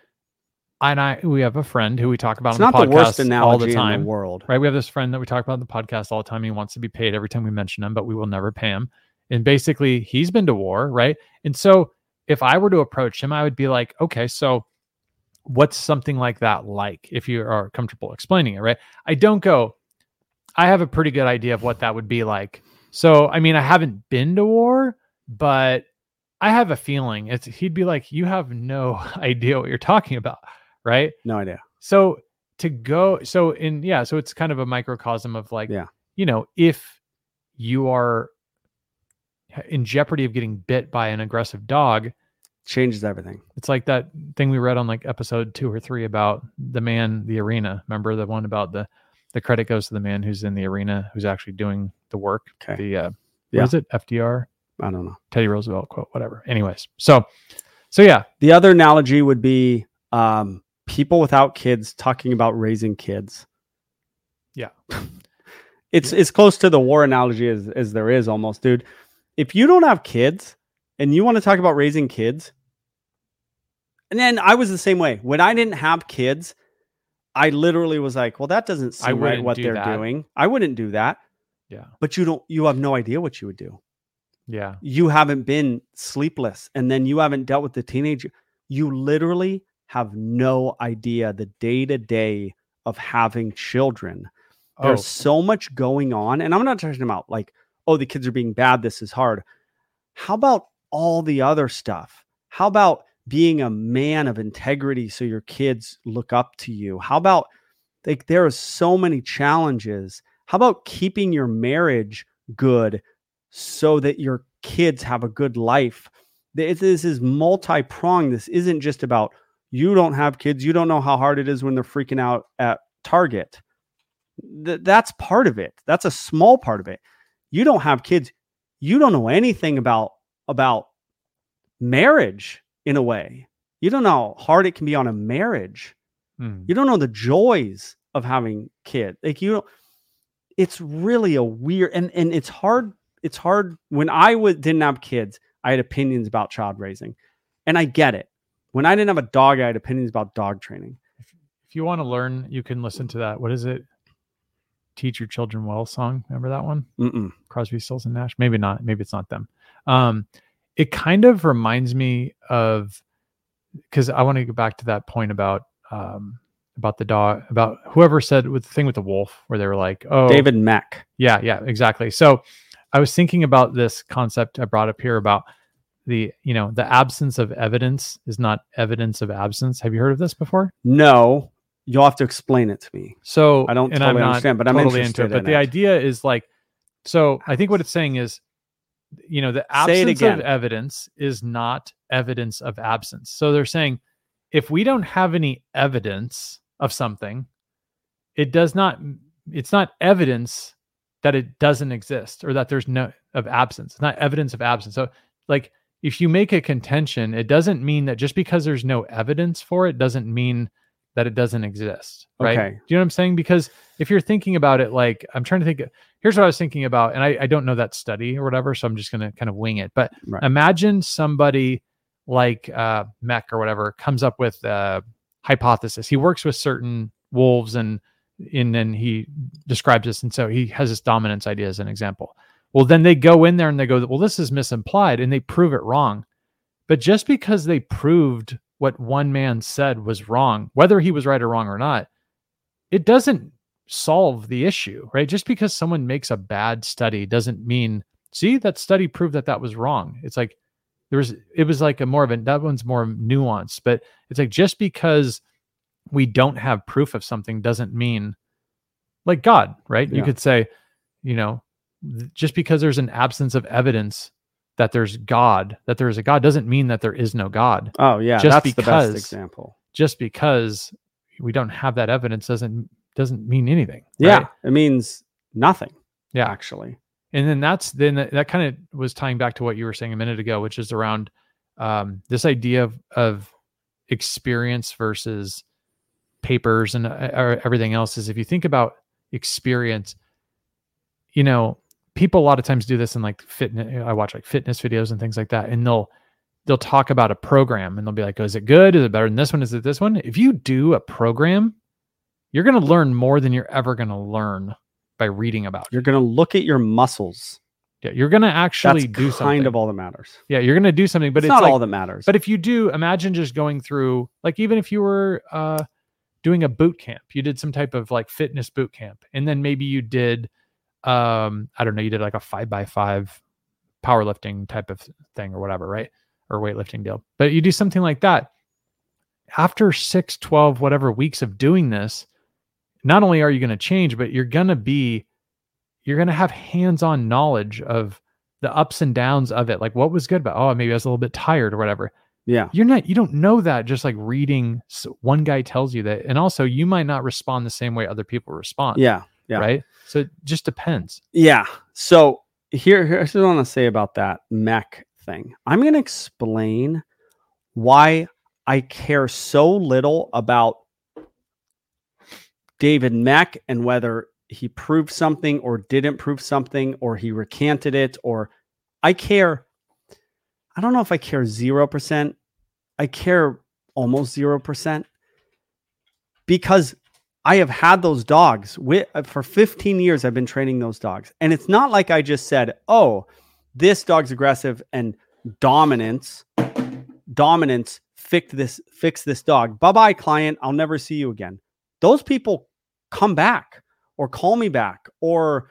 I and I we have a friend who we talk about it's on not the the, worst analogy all the in time, the world right? We have this friend that we talk about on the podcast all the time. He wants to be paid every time we mention him, but we will never pay him. And basically, he's been to war, right? And so, if I were to approach him, I would be like, okay, so what's something like that like? If you are comfortable explaining it, right? I don't go. I have a pretty good idea of what that would be like. So, I mean, I haven't been to war, but I have a feeling it's. He'd be like, you have no idea what you're talking about, right? no idea so to go so in yeah so it's kind of a microcosm of like Yeah. you know if you are in jeopardy of getting bit by an aggressive dog changes everything it's like that thing we read on like episode two or three about the man the arena remember the one about the the credit goes to the man who's in the arena who's actually doing the work Okay. the uh Yeah. what is it fdr i don't know teddy roosevelt quote whatever anyways so so yeah The other analogy would be um, people without kids talking about raising kids. Yeah. it's it's close to the war analogy as, as there is almost, dude. If you don't have kids and you want to talk about raising kids, and then I was the same way. When I didn't have kids, I literally was like, well, that doesn't seem right what do they're that. doing. I wouldn't do that. yeah. But you don't you have no idea what you would do. Yeah. You haven't been sleepless and then you haven't dealt with the teenager. You literally have no idea the day to day of having children. Oh. there's so much going on and i'm not talking about like oh the kids are being bad this is hard. How about all the other stuff? How about being a man of integrity so your kids look up to you? How about like there are so many challenges. How about keeping your marriage good so that your kids have a good life? This is multi-pronged. This isn't just about you don't have kids. You don't know how hard it is when they're freaking out at target. Th- that's part of it. That's a small part of it. You don't have kids. You don't know anything about about marriage in a way you don't know how hard it can be on a marriage Hmm. you don't know the joys of having kids like you don't it's really a weird and and it's hard it's hard when i w- didn't have kids i had opinions about child raising and i get it when i didn't have a dog i had opinions about dog training if you want to learn, you can listen to that. What is it? Teach your children well song. Remember that one? Mm-mm. Crosby, Stills and Nash. Maybe not. Maybe it's not them. Um, it kind of reminds me of because I want to go back to that point about um, about the dog about whoever said with the thing with the wolf where they were like, oh, david Mech yeah, yeah, exactly. So I was thinking about this concept I brought up here about the you know the absence of evidence is not evidence of absence. Have you heard of this before? no you'll have to explain it to me So I don't and totally I'm not understand, but I'm totally interested into it. But in the it. idea is like, so I think what it's saying is, you know, the absence of evidence is not evidence of absence. So they're saying, if we don't have any evidence of something, it does not. It's not evidence that it doesn't exist or that there's no of absence. It's not evidence of absence. So like. If you make a contention, it doesn't mean that just because there's no evidence for it doesn't mean that it doesn't exist. Right. Okay. Do you know what I'm saying? Because if you're thinking about it, like I'm trying to think, here's what I was thinking about, and I, I don't know that study or whatever, so I'm just going to kind of wing it. But Right. imagine somebody like uh, Mech or whatever comes up with a hypothesis. He works with certain wolves and and then he describes this, and so he has this dominance idea as an example. Well, then they go in there and they go, well, this is misimplied, and they prove it wrong. But just because they proved what one man said was wrong, whether he was right or wrong or not, it doesn't solve the issue, right? Just because someone makes a bad study doesn't mean, see, that study proved that that was wrong. It's like there was, it was like a more of a, that one's more nuanced, but it's like just because we don't have proof of something doesn't mean like God, right? You could say, you know, just because there's an absence of evidence that there's God, that there is a God, doesn't mean that there is no God. Oh yeah, Just that's the because- best example. Just because we don't have that evidence doesn't doesn't mean anything. Yeah, right? it means nothing. Yeah. actually. and then that's then that, that kind of was tying back to what you were saying a minute ago which is around um, this idea of of experience versus papers and uh, or everything else is if you think about experience you know people a lot of times do this in like fitness i watch like fitness videos and things like that and they'll they'll talk about a program and they'll be like oh, is it good is it better than this one is it this one if you do a program you're going to learn more than you're ever going to learn by reading about it. You're gonna look at your muscles. Yeah, you're gonna actually That's do kind something. of all that matters. yeah, you're gonna do something, but it's, it's, not like, all that matters. But if you do, imagine just going through, like, even if you were uh, doing a boot camp, you did some type of like fitness boot camp, and then maybe you did, um, I don't know, you did like a five by five powerlifting type of thing or whatever, right? Or weightlifting deal. But you do something like that. After six, 12, whatever weeks of doing this, not only are you going to change, but you're going to be, you're going to have hands on knowledge of the ups and downs of it. Like what was good about, oh, maybe I was a little bit tired or whatever yeah, you're not you don't know that just like reading one guy tells you that and also you might not respond the same way other people respond yeah, yeah. right so it just depends Yeah. So here, here's what I want to say about that mech thing. I'm going to explain why I care so little about David Mech and whether he proved something or didn't prove something or he recanted it or I care. I don't know if I care 0%. I care almost 0% because I have had those dogs with, uh, for 15 years. I've been training those dogs. And it's not like I just said, oh, this dog's aggressive and dominance, dominance fix this, fix this dog. Bye bye, client. I'll never see you again. Those people come back or call me back or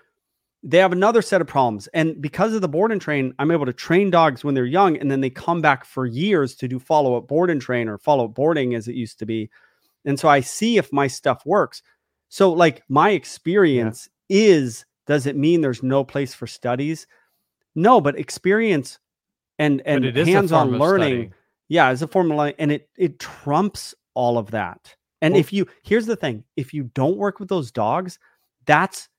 they have another set of problems. And because of the board and train, I'm able to train dogs when they're young and then they come back for years to do follow up board and train or follow up boarding as it used to be. And so I see if my stuff works. So, like, my experience is does it mean there's no place for studies? No, but experience and and but it is a hands-on learning study. yeah is a formula and it it trumps all of that and Well- if you here's the thing if you don't work with those dogs that's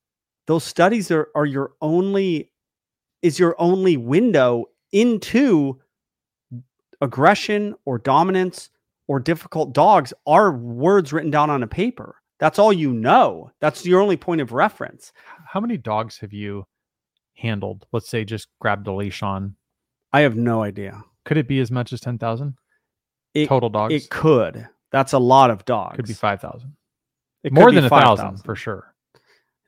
those studies are are your only is your only window into aggression or dominance or difficult dogs are words written down on a paper. That's all you know. That's your only point of reference. How many dogs have you handled? Let's say just grabbed a leash on. I have no idea. Could it be as much as 10,000 It- total dogs? it could. That's a lot of dogs. Could be 5,000 It more than a 1,000 5,000. for sure.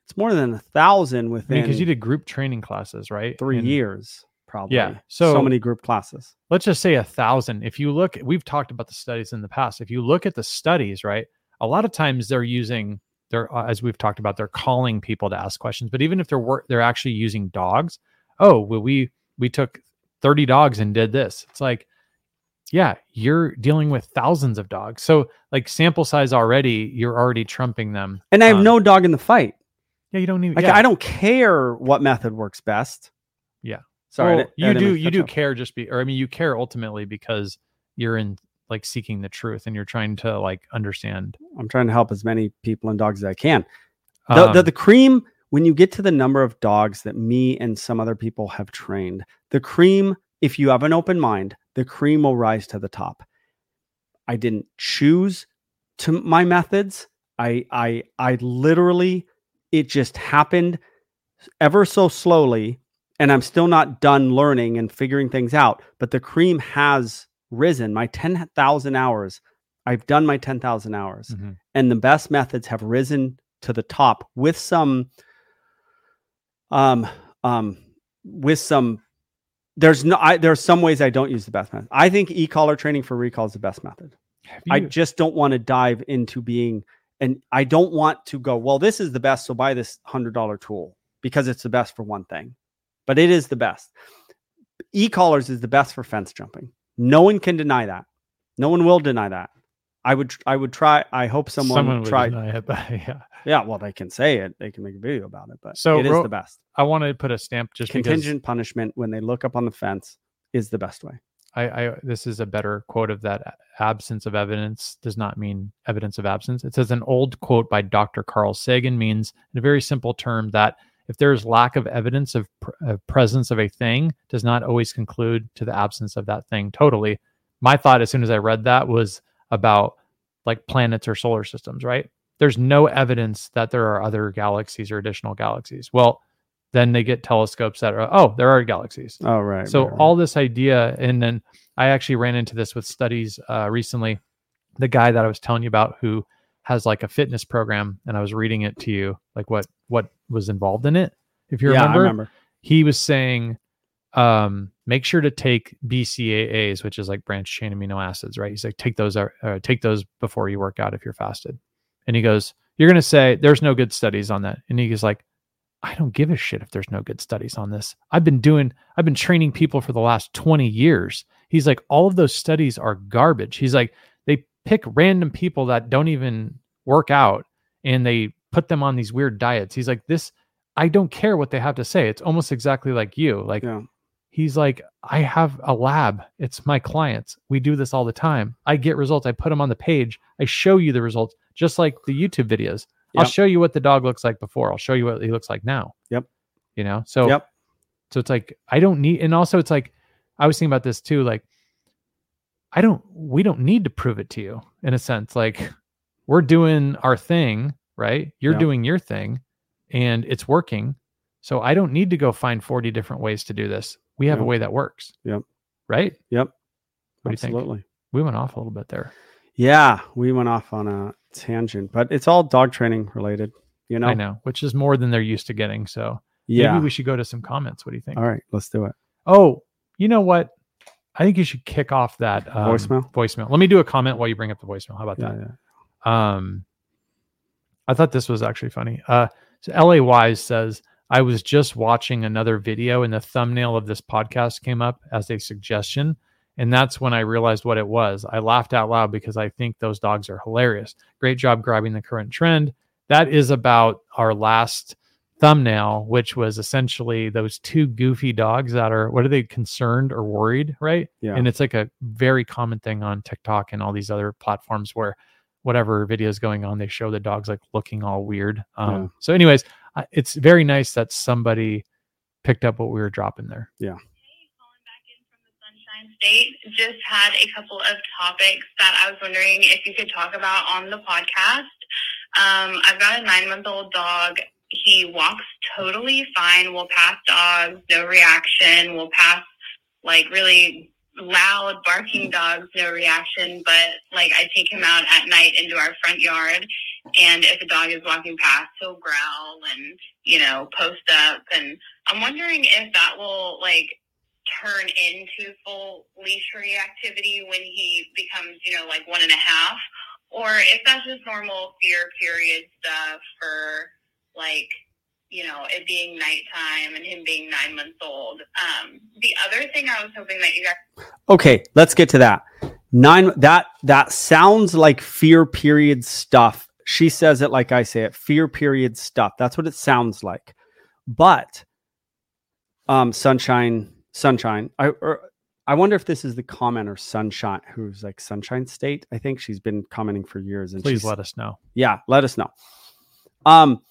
It's more than a thousand I within mean because you did group training classes right? Three And years, probably. Yeah, so so- many group classes. let's just say a thousand. If you look, we've talked about the studies in the past. If you look at the studies, right, a lot of times they're using, they're uh, as we've talked about, they're calling people to ask questions. But even if they're work, they're actually using dogs. Oh, well, we we took thirty dogs and did this. It's like, yeah, you're dealing with thousands of dogs. So like sample size already, you're already trumping them. And I have Um, no dog in the fight. Yeah, you don't need. Like yeah. I don't care what method works best. Sorry, Well, you do you do care just be or I mean you care ultimately because you're in like seeking the truth and you're trying to like understand I'm trying to help as many people and dogs as I can. The, the Um, the cream when you get to the number of dogs that me and some other people have trained, the cream, if you have an open mind, the cream will rise to the top. I didn't choose to my methods. I I I literally it just happened ever so slowly and I'm still not done learning and figuring things out, but the cream has risen. My 10,000 hours, I've done my 10,000 hours mhm. and the best methods have risen to the top with some um um with some there's no I, there's some ways I don't use the best method. I think e-collar training for recall is the best method. I just don't want to dive into being and I don't want to go, well, this is the best, so buy this $100 tool because it's the best for one thing. But it is the best. E-collars is the best for fence jumping. No one can deny that. No one will deny that. I would I would try. I hope someone, would tried. deny it, yeah. Yeah, well, they can say it. They can make a video about it, but So it is ro- the best. I want to put a stamp just Contingent punishment when they look up on the fence is the best way. I, I this is a better quote of that absence of evidence does not mean evidence of absence. It says an old quote by Dr. Carl Sagan means in a very simple term that if there is lack of evidence of, pr- of presence of a thing does not always conclude to the absence of that thing totally. My thought as soon as I read that was about like planets or solar systems, right? There's no evidence that there are other galaxies or additional galaxies. Well, then they get telescopes that are oh, there are galaxies. Oh, right. So right, right. all this idea, and then I actually ran into this with studies uh, recently. The guy that I was telling you about who has like a fitness program, and I was reading it to you, like what what was involved in it. If you yeah, remember, remember. he was saying, um, make sure to take BCAAs, which is like branch chain amino acids, right? He's like, take those, uh, take those before you work out if you're fasted. And he goes, you're gonna say there's no good studies on that, and he's like, I don't give a shit if there's no good studies on this. I've been doing, I've been training people for the last 20 years. He's like, all of those studies are garbage. He's like, they pick random people that don't even work out and they put them on these weird diets. He's like, this, I don't care what they have to say. It's almost exactly like you. Like, Yeah. he's like, I have a lab. It's my clients. We do this all the time. I get results. I put them on the page. I show you the results, just like the YouTube videos. I'll show you what the dog looks like before. I'll show you what he looks like now. Yep. You know, so Yep. so it's like I don't need, and also it's like I was thinking about this too. Like I don't, we don't need to prove it to you in a sense. Like we're doing our thing, right? You're Yeah. doing your thing, and it's working. So I don't need to go find forty different ways to do this. We have a way that works. Yep. Right. Yep. What do you think? Absolutely. We went off a little bit there. Yeah, we went off on a tangent, but it's all dog training related. You know. I know, which is more than they're used to getting. So Yeah. maybe we should go to some comments. What do you think? all right, let's do it. Oh, you know what? I think you should kick off that um, Voicemail? Voicemail. Let me do a comment while you bring up the voicemail. How about Yeah, that? yeah. Um, I thought this was actually funny. Uh, so LA Wise says, I was just watching another video and the thumbnail of this podcast came up as a suggestion. And that's when I realized what it was. I laughed out loud because I think those dogs are hilarious. Great job grabbing the current trend. That is about our last thumbnail, which was essentially those two goofy dogs that are, what are they, concerned or worried, right? Yeah. And it's like a very common thing on TikTok and all these other platforms where whatever video is going on, they show the dogs like looking all weird. Um, Yeah. So, anyways, I- it's very nice that somebody picked up what we were dropping there. calling back in from the Sunshine State. Just had a couple of topics that I was wondering if you could talk about on the podcast. Um, I've got a nine month old dog. He walks totally fine. We'll pass dogs, no reaction. We'll pass like really loud barking dogs, no reaction. But like I take him out at night into our front yard, and if a dog is walking past, he'll growl and you know post up. And I'm wondering if that will like turn into full leash reactivity when he becomes, you know, like one and a half, or if that's just normal fear period stuff uh, for like, you know, it being nighttime and him being nine months old. Um, the other thing I was hoping that you guys Okay, let's get to that. Nine that that sounds like fear period stuff. She says it like I say it, fear period stuff. That's what it sounds like. But um sunshine sunshine I or, I wonder if this is the commenter sunshine who's like sunshine state. I think she's been commenting for years and Please she's let us know. yeah, let us know. Um,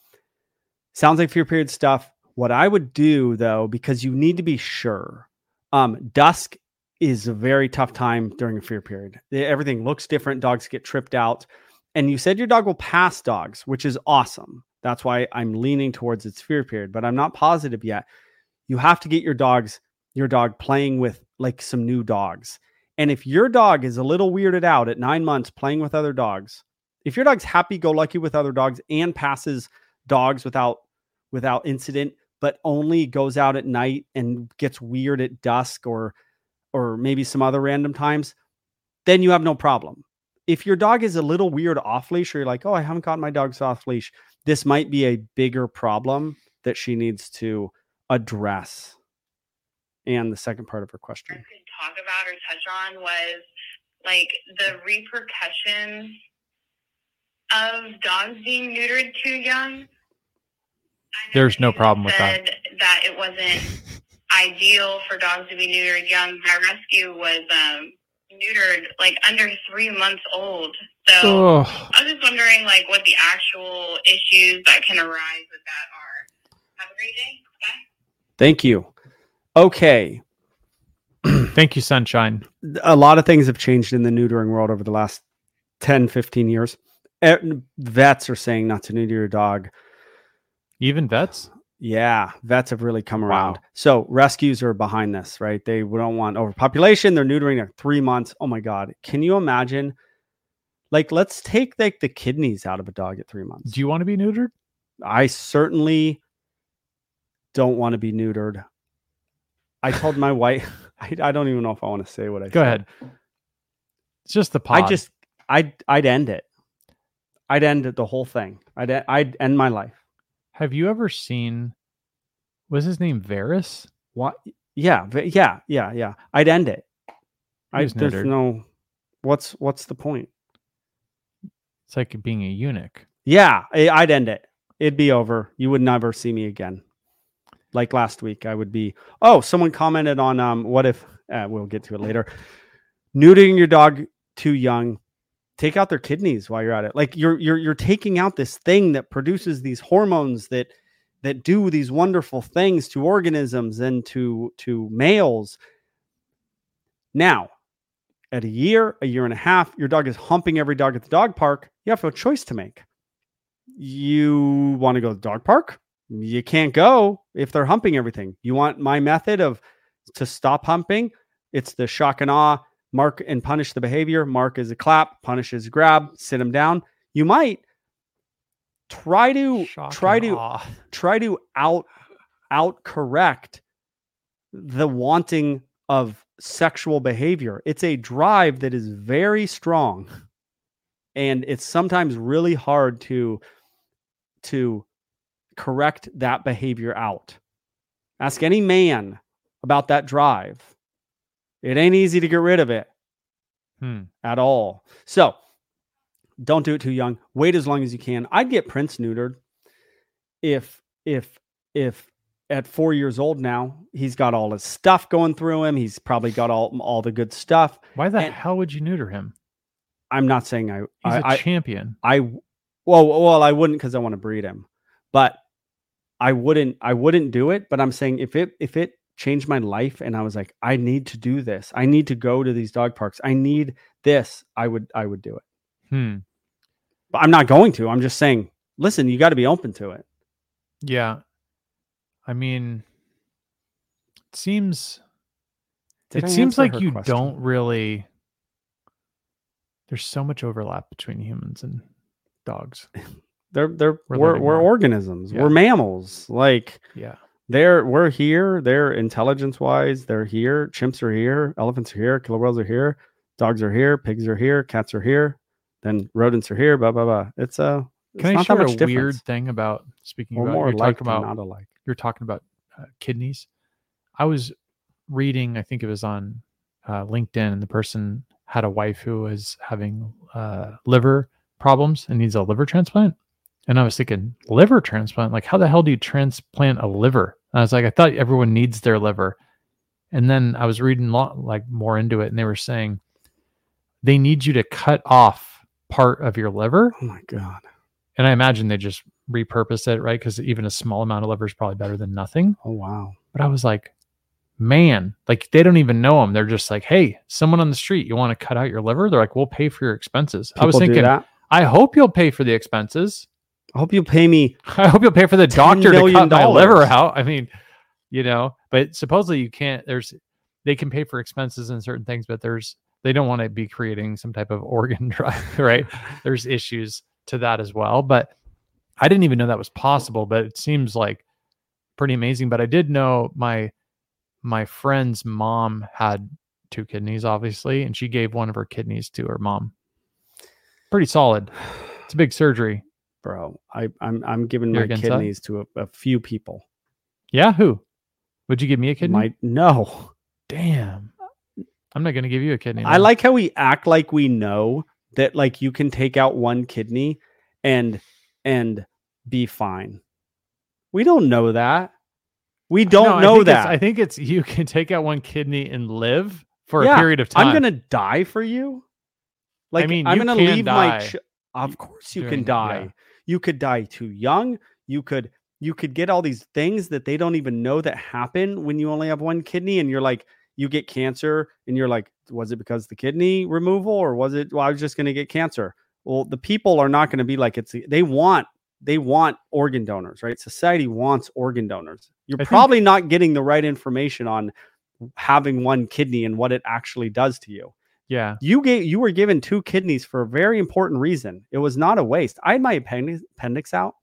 sounds like fear period stuff. What I would do though, because you need to be sure, um, dusk is a very tough time during a fear period. Everything looks different. Dogs get tripped out, and you said your dog will pass dogs, which is awesome. That's why I'm leaning towards its fear period, but I'm not positive yet. You have to get your dogs, your dog playing with like some new dogs. And if your dog is a little weirded out at nine months playing with other dogs, if your dog's happy go lucky with other dogs and passes dogs without without incident but only goes out at night and gets weird at dusk or or maybe some other random times then you have no problem. If your dog is a little weird off leash or you're like oh i haven't gotten my dog's off leash this might be a bigger problem that she needs to address. And the second part of her question. I could talk about or touch on was like the repercussions of dogs being neutered too young. I know There's no problem with that. that it wasn't ideal for dogs to be neutered young. My rescue was um, neutered like under three months old. So Oh, I was just wondering, like, what the actual issues that can arise with that are. Have a great day. Bye. Thank you. Okay. thank you, Sunshine. a lot of things have changed in the neutering world over the last 10, 15 years. Vets are saying not to neuter your dog. Even vets. Yeah, vets have really come around. Wow. So rescues are behind this, right? They don't want overpopulation. They're neutering at three months. Oh my God. Can you imagine? Like, let's take like the kidneys out of a dog at three months. Do you want to be neutered? I certainly don't want to be neutered. I told my wife, I, I don't even know if I want to say what I Go said. ahead. It's just the pod. I just, I'd, I'd end it. I'd end it, the whole thing. I'd, I'd end my life. Have you ever seen? Was his name Varys? What? Yeah, yeah, yeah, yeah. I'd end it. I, there's neutered. no, what's, what's the point? It's like being a eunuch. Yeah, I'd end it. It'd be over. You would never see me again. Like last week, I would be. Oh, someone commented on um, what if? Uh, we'll get to it later. Neutering your dog too young. Take out their kidneys while you're at it. Like you're you're you're taking out this thing that produces these hormones that that do these wonderful things to organisms and to to males. Now, at a year, a year and a half, your dog is humping every dog at the dog park. You have a choice to make you want to go to the dog park you can't go if they're humping everything you want my method of to stop humping it's the shock and awe mark and punish the behavior. Mark is a clap punish is a grab sit him down. You might try to Shock try to awe. try to out out correct the wanting of sexual behavior. It's a drive that is very strong and it's sometimes really hard to to correct that behavior out. Ask any man about that drive it ain't easy to get rid of it Hmm. at all so don't do it too young wait as long as you can i'd get prince neutered if if if at four years old now he's got all his stuff going through him he's probably got all all the good stuff Why the And- hell would you neuter him? i'm not saying i He's I, a I, champion. I well well I wouldn't because I want to breed him, but I wouldn't I wouldn't do it. But I'm saying if it if it changed my life and I was like I need to do this, I need to go to these dog parks, I need this, I would I would do it. Hmm. But I'm not going to. I'm just saying, listen, you got to be open to it. Yeah. I mean, it seems Did I it seems like you question? don't really there's so much overlap between humans and dogs. They're they're We're we're, we're organisms. Yeah. We're mammals. Like Yeah. They're we're here. They're intelligence wise. They're here. Chimps are here. Elephants are here. Killer whales are here. Dogs are here. Pigs are here. Cats are here. Then rodents are here. Blah blah blah. It's uh, it's Can I share that a much weird thing about speaking We're about more alike talking about not alike. you're talking about uh, kidneys. I was reading, I think it was on uh, LinkedIn, and the person had a wife who was having uh, liver problems and needs a liver transplant. And I was thinking, liver transplant? Like, how the hell do you transplant a liver? And I was like, I thought everyone needs their liver. And then I was reading lo- like more into it, and they were saying they need you to cut off part of your liver Oh my god. and I imagine they just repurpose it, right? Because even a small amount of liver is probably better than nothing. Oh wow. But I was like, man, like they don't even know them. They're just like, hey, someone on the street, you want to cut out your liver? They're like, we'll pay for your expenses. I was thinking. I hope you'll pay for the expenses. I hope you'll pay me. I hope you'll pay for the doctor to cut my liver out. I mean, you know, but supposedly you can't. There's they can pay for expenses and certain things, but there's they don't want to be creating some type of organ drive, right? there's issues to that as well. But I didn't even know that was possible. But it seems like pretty amazing. But I did know my my friend's mom had two kidneys, obviously, and she gave one of her kidneys to her mom. Pretty solid. It's a big surgery. Bro, I, I'm I'm giving You're my that? kidneys to a, a few people. Yeah, who? Would you give me a kidney? My no. Damn. I'm not going to give you a kidney. I like how we act like we know that like you can take out one kidney and and be fine. We don't know that. We don't I know it's- that. I think it's you can take out one kidney and live for Yeah, a period of time. I'm gonna die for you. Like mean, I'm gonna leave my. Ch- of course, you during- can die. yeah. You could die too young. You could you could get all these things that they don't even know that happen when you only have one kidney, and you're like you get cancer, and you're like, was it because the kidney removal, or was it? Well, I was just gonna get cancer. Well, the people are not going to be like it's. They want they want organ donors, right? Society wants organ donors. You're I think- probably not getting the right information on having one kidney and what it actually does to you. Yeah. You gave you were given two kidneys for a very important reason. It was not a waste. I had my appendix, appendix out.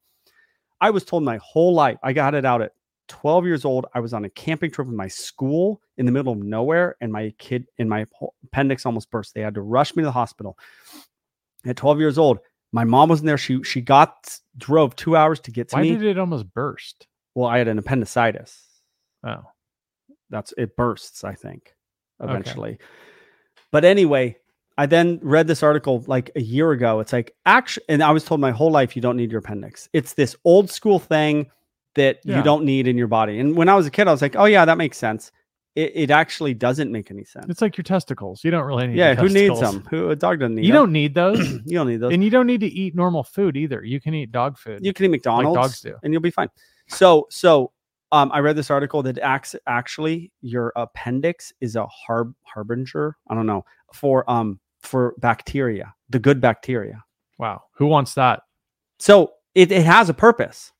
I was told my whole life. I got it out at 12 years old. I was on a camping trip with my school in the middle of nowhere, and my kid and my appendix almost burst. They had to rush me to the hospital. At 12 years old, my mom wasn't there. She she got drove two hours to get to Why me. Why did it almost burst? well, I had an appendicitis Oh, that's it bursts i think Okay. But anyway i then read this article like a year ago it's like actually and i was told my whole life you don't need your appendix it's this old school thing that Yeah. you don't need in your body and when i was a kid i was like oh yeah that makes sense it, it actually doesn't make any sense it's like your testicles. You don't really need. yeah who needs them who a dog doesn't need You them. don't need those, you don't need those and you don't need to eat normal food either. You can eat dog food. you can eat McDonald's dogs do. and you'll be fine. So so um I read this article that acts actually your appendix is a harb harbinger, I don't know, for um for bacteria, the good bacteria. wow. Who wants that? So it, it has a purpose.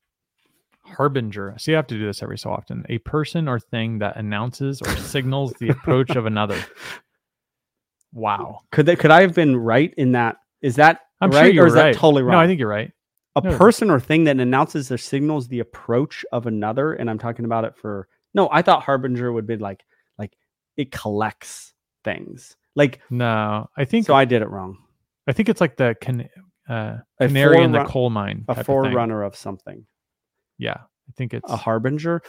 Harbinger. So you have to do this every so often. A person or thing that announces or signals the approach of another. Wow. Could that could I have been right in that? Is that I'm right sure you're or is right. that totally wrong? No, I think you're right. A no. person or thing that announces or signals the approach of another, and I'm talking about it for no, I thought harbinger would be like like it collects things. Like No, I think so I did it wrong. I think it's like the can, uh, canary in the coal mine. A type of forerunner of something. Yeah, I think it's a harbinger.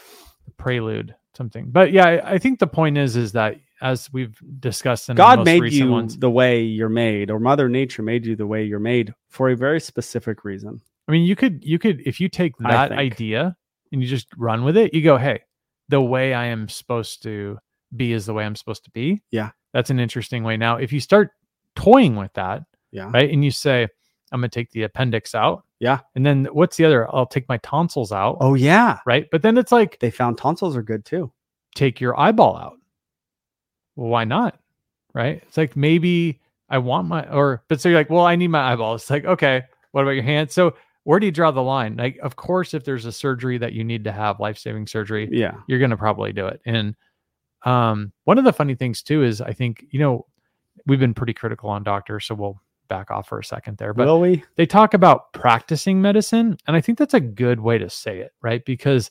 A prelude something. But yeah, I, I think the point is is that as we've discussed in God made you ones, the way you're made, or Mother Nature made you the way you're made for a very specific reason. I mean, you could you could if you take that idea and you just run with it, you go, hey, the way I am supposed to be is the way I'm supposed to be. Yeah. That's an interesting way. Now, if you start toying with that, Yeah. right, and you say, I'm gonna take the appendix out. Yeah. And then what's the other? I'll take my tonsils out. Oh yeah, Right. But then it's like they found tonsils are good too. take your eyeball out. Well, why not? Right? It's like maybe I want my or but so you're like, well, I need my eyeball. It's like, okay, what about your hand? So where do you draw the line? Like, of course, if there's a surgery that you need to have life-saving surgery, Yeah. you're gonna probably do it. And um, one of the funny things too is I think, you know, we've been pretty critical on doctors, so we'll back off for a second there. But Will we? they talk about practicing medicine and i think that's a good way to say it right because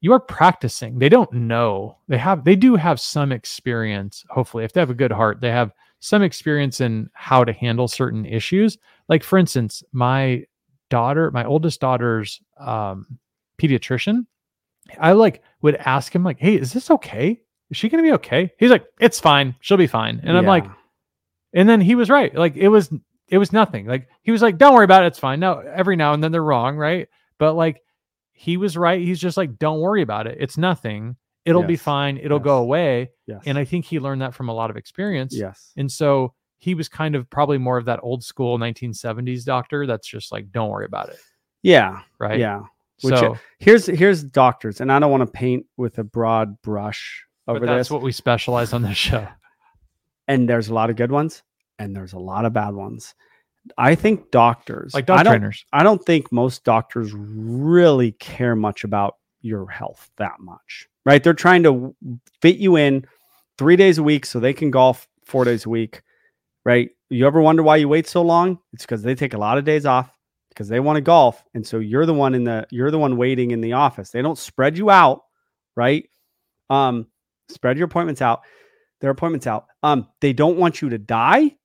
you are practicing they don't know they have they do have some experience hopefully if they have a good heart they have some experience in how to handle certain issues like for instance my daughter my oldest daughter's um pediatrician i like would ask him like hey is this okay is she gonna be okay he's like it's fine she'll be fine and i'm like and then he was right. Like it was it was nothing. Like he was like, Don't worry about it, it's fine. Now every now and then they're wrong, right? But like he was right. He's just like, Don't worry about it. It's nothing. It'll be fine. It'll go away. yes. And I think he learned that from a lot of experience. yes. And so he was kind of probably more of that old school 1970s doctor that's just like, Don't worry about it. Yeah. Right. Yeah. Which, So uh, Here's here's doctors, and I don't want to paint with a broad brush but over that's this. what we specialize on this show. and there's a lot of good ones, and there's a lot of bad ones. I think doctors, Like dog trainers. I don't think most doctors really care much about your health that much, right? They're trying to fit you in three days a week so they can golf four days a week, right? You ever wonder why you wait so long? It's because they take a lot of days off because they want to golf, and so you're the one in the you're the one waiting in the office. They don't spread you out, right? Um, spread your appointments out, their appointments out. Um, they don't want you to die,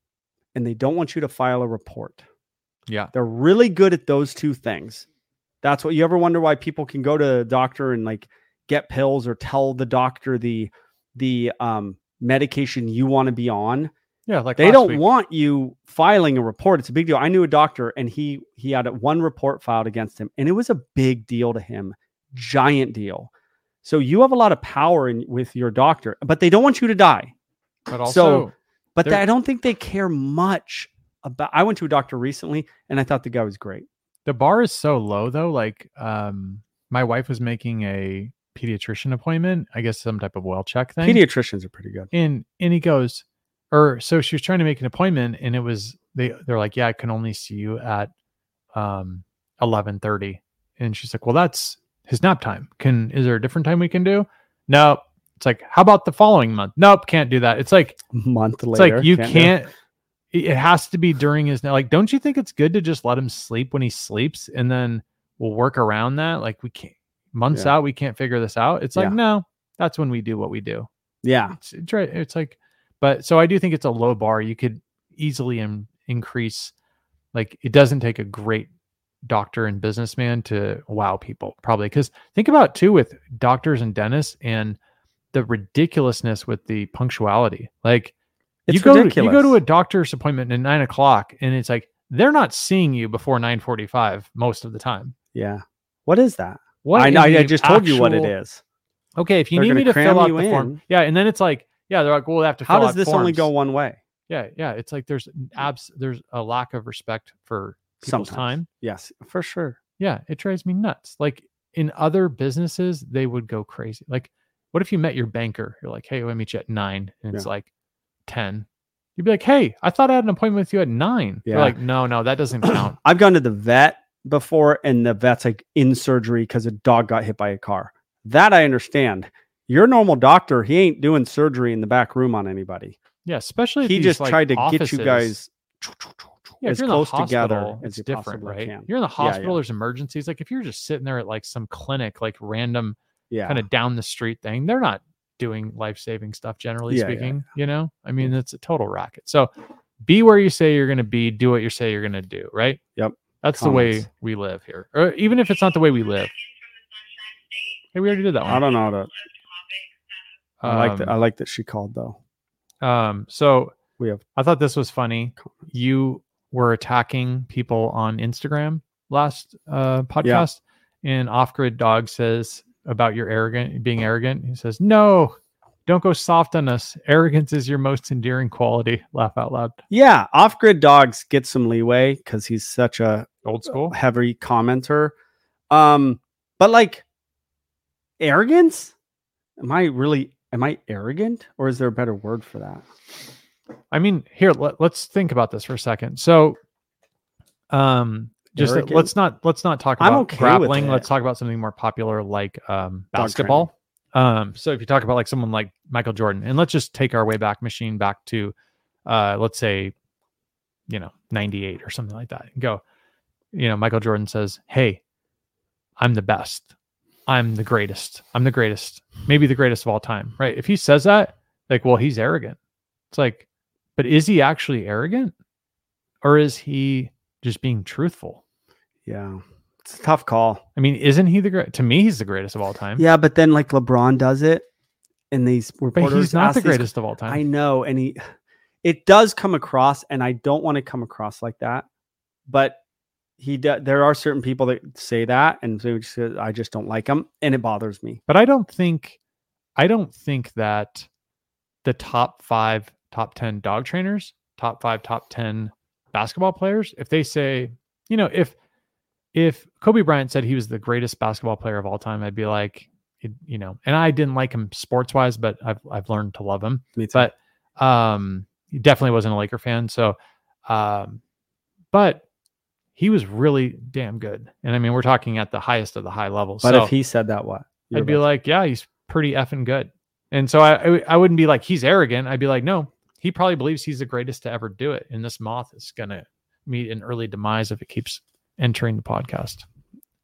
and they don't want you to file a report. Yeah. They're really good at those two things. That's what you ever wonder why people can go to the doctor and like get pills or tell the doctor the the um medication you want to be on. Yeah, like They don't week. want you filing a report. It's a big deal. I knew a doctor and he he had one report filed against him and it was a big deal to him. Giant deal. So you have a lot of power in with your doctor, but they don't want you to die. But also, But They're- I don't think they care much about I went to a doctor recently and I thought the guy was great. the bar is so low though. Like, um, my wife was making a pediatrician appointment. I guess some type of well check thing. Pediatricians are pretty good. and and he goes, or so she was trying to make an appointment, and it was they they're like, yeah, I can only see you at um eleven thirty, and she's like, well, that's his nap time. Can is there a different time we can do? Nope. It's like, how about the following month? Nope, can't do that. It's like month it's later. like you can't. It it has to be during his like. Don't you think it's good to just let him sleep when he sleeps, and then we'll work around that? Like we can't months Yeah. out, we can't figure this out. It's like Yeah. no, that's when we do what we do. Yeah. It's, it's right. It's like, but so I do think it's a low bar. You could easily in, increase. Like it doesn't take a great doctor and businessman to wow people probably because think about too with doctors and dentists and the ridiculousness with the punctuality like you It's go to, you go to a doctor's appointment at nine o'clock and it's like they're not seeing you before 945 most of the time Yeah. What is that? what I. I just told you what it is okay if you They're need me to fill out you the form in. yeah and then it's like yeah they're like well we have to How does this only go one way? yeah yeah it's like there's mm. abs there's a lack of respect for people's Sometimes. time Yes, for sure. yeah it drives me nuts like in other businesses they would go crazy like what if you met your banker you're like hey let me meet you at nine and it's Yeah. like 10 you'd be like hey i thought i had an appointment with you at nine Yeah. they're like no no that doesn't count I've gone to the vet before, and the vet's like in surgery because a dog got hit by a car. That I understand. Your normal doctor, he ain't doing surgery in the back room on anybody. yeah especially He just like, tried to get you guys yeah, if as you're in the close hospital, together it's different, right? can. You're in the hospital. yeah. There's emergencies. Like if you're just sitting there at like some clinic, like random Yeah. kind of down the street thing, they're not doing life saving stuff. Generally Yeah, yeah, speaking, you know, I mean, mm. it's a total racket. So be where you say you're going to be. Do what you say you're going to do. Right. Yep. That's the way we live here, or even if it's not the way we live. Hey, we already did that I don't know. That, I like that. I Um, like that she called though. Um, so We have I thought this was funny. You were attacking people on Instagram last uh, podcast, and Off Grid Dog says about your arrogant being arrogant. He says, "No, don't go soft on us. Arrogance is your most endearing quality." Laugh out loud. Yeah, off grid dogs get some leeway because he's such a Old school. heavy commenter. Um, but like arrogance, am I really am I arrogant or is there a better word for that? I mean, here let, us think about this for a second. So, um, just Arrogant? let's not let's not talk about okay grappling. Let's talk about something more popular like um, basketball. Um, so if you talk about like someone like Michael Jordan, and let's just take our way back machine back to, uh, let's say, you know, '98 or something like that, and go, you know, Michael Jordan says, "Hey, I'm the best. I'm the greatest. I'm the greatest. Maybe the greatest of all time." Right? If he says that, like, well, he's arrogant. It's like, but is he actually arrogant, or is he just being truthful? Yeah, it's a tough call. I mean, isn't he the great? To me, he's the greatest of all time. Yeah, but then like LeBron does it, and these but reporters he's not the these- greatest of all time. I know, and he it does come across, and I don't want to come across like that, but he do, there are certain people that say that, and so just, I just don't like them, and it bothers me. but I don't think I don't think that the top five, top ten dog trainers, top five, top ten basketball players, if they say, you know, if if Kobe Bryant said he was the greatest basketball player of all time, I'd be like, it, you know, and I didn't like him sports wise, but I've I've learned to love him. But um, he definitely wasn't a Laker fan. So, um, but he was really damn good. And I mean, we're talking at the highest of the high levels. but so, if he said that, what You're I'd be like, yeah, he's pretty effing good. And so I, I I wouldn't be like he's arrogant. I'd be like, no, he probably believes he's the greatest to ever do it. And this moth is gonna meet an early demise if it keeps entering the podcast.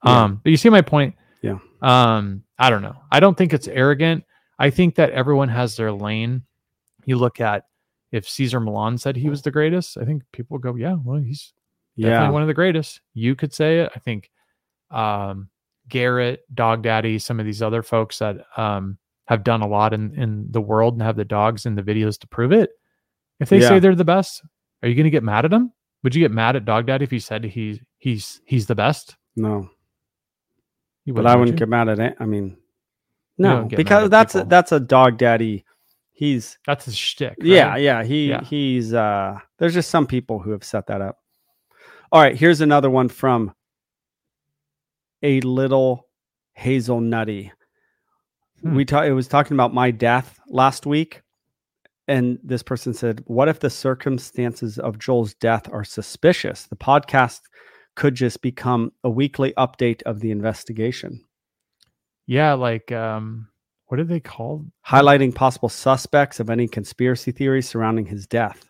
Yeah. Um, but you see my point. Yeah. Um, I don't know. I don't think it's arrogant. I think that everyone has their lane. You look at if Cesar Millan said he was the greatest, I think people go, yeah, well, he's definitely yeah, one of the greatest. You could say it. I think um, Garrett, Dog Daddy, some of these other folks that um, have done a lot in in the world and have the dogs and the videos to prove it. If they Yeah. say they're the best, are you going to get mad at them? Would you get mad at Dog Daddy if he said he's he's he's the best? No, You but I wouldn't would get mad at it. I mean, no, don't get mad because at that's a, that's a dog daddy. He's That's his shtick. right? yeah, yeah. He Yeah. he's uh. There's just some people who have set that up. All right, here's another one from a little hazel nutty. Hmm. We talked. It was talking about my death last week, and this person said, "What if the circumstances of Joel's death are suspicious? The podcast could just become a weekly update of the investigation, Yeah, like um, what did they call? highlighting possible suspects of any conspiracy theories surrounding his death."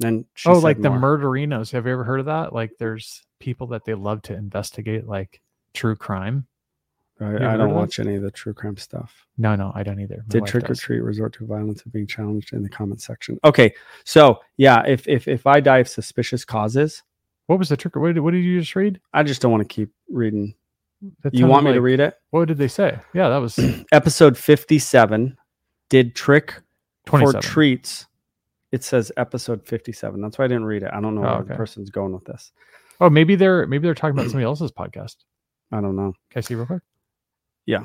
Then oh, like the murderinos. Have you ever heard of that? Like, there's people that they love to investigate, like true crime. I, I don't watch any of the true crime stuff. No, no, I don't either. My Did trick or treat resort to violence of being challenged in the comment section? Okay, so yeah, if if if I die of suspicious causes, What was the trick? What did, what did you just read? I just don't want to keep reading. That You want me to read it? What did they say? Yeah, that was Episode fifty-seven. Did trick for treats? It says episode fifty-seven. That's why I didn't read it. I don't know Oh, where the person's going with this. oh, maybe they're maybe they're talking about somebody else's podcast. I don't know. Can I see real quick? Yeah.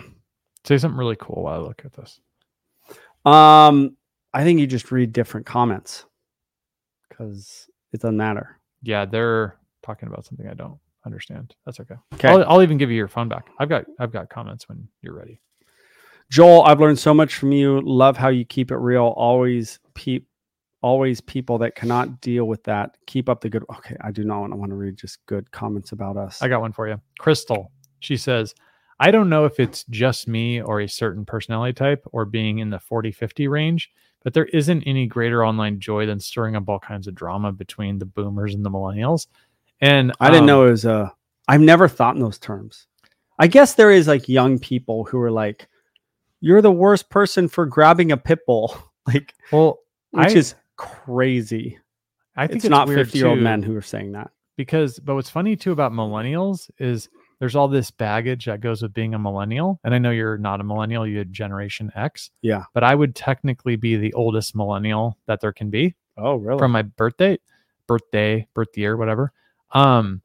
Say something really cool while I look at this. Um, I think you just read different comments because it doesn't matter. Yeah, they're talking about something I don't understand. That's okay. Okay. I'll, I'll even give you your phone back. I've got I've got comments when you're ready. Joel, I've learned so much from you. Love how you keep it real. Always peep always people that cannot deal with that. Keep up the good okay. I do not want to read just good comments about us. I got one for you. Crystal. She says, I don't know if it's just me or a certain personality type or being in the 40 50 range, but there isn't any greater online joy than stirring up all kinds of drama between the boomers and the millennials. And I didn't um, know it was uh I've never thought in those terms. I guess there is like young people who are like, You're the worst person for grabbing a pit bull. Like Well, which I- is crazy. I think It's, it's, not weird 50 year old men who are saying that. because but what's funny too about millennials is there's all this baggage that goes with being a millennial and i know you're not a millennial you're generation x Yeah. but i would technically be the oldest millennial that there can be Oh, really? from my birthday, birthday birth year whatever um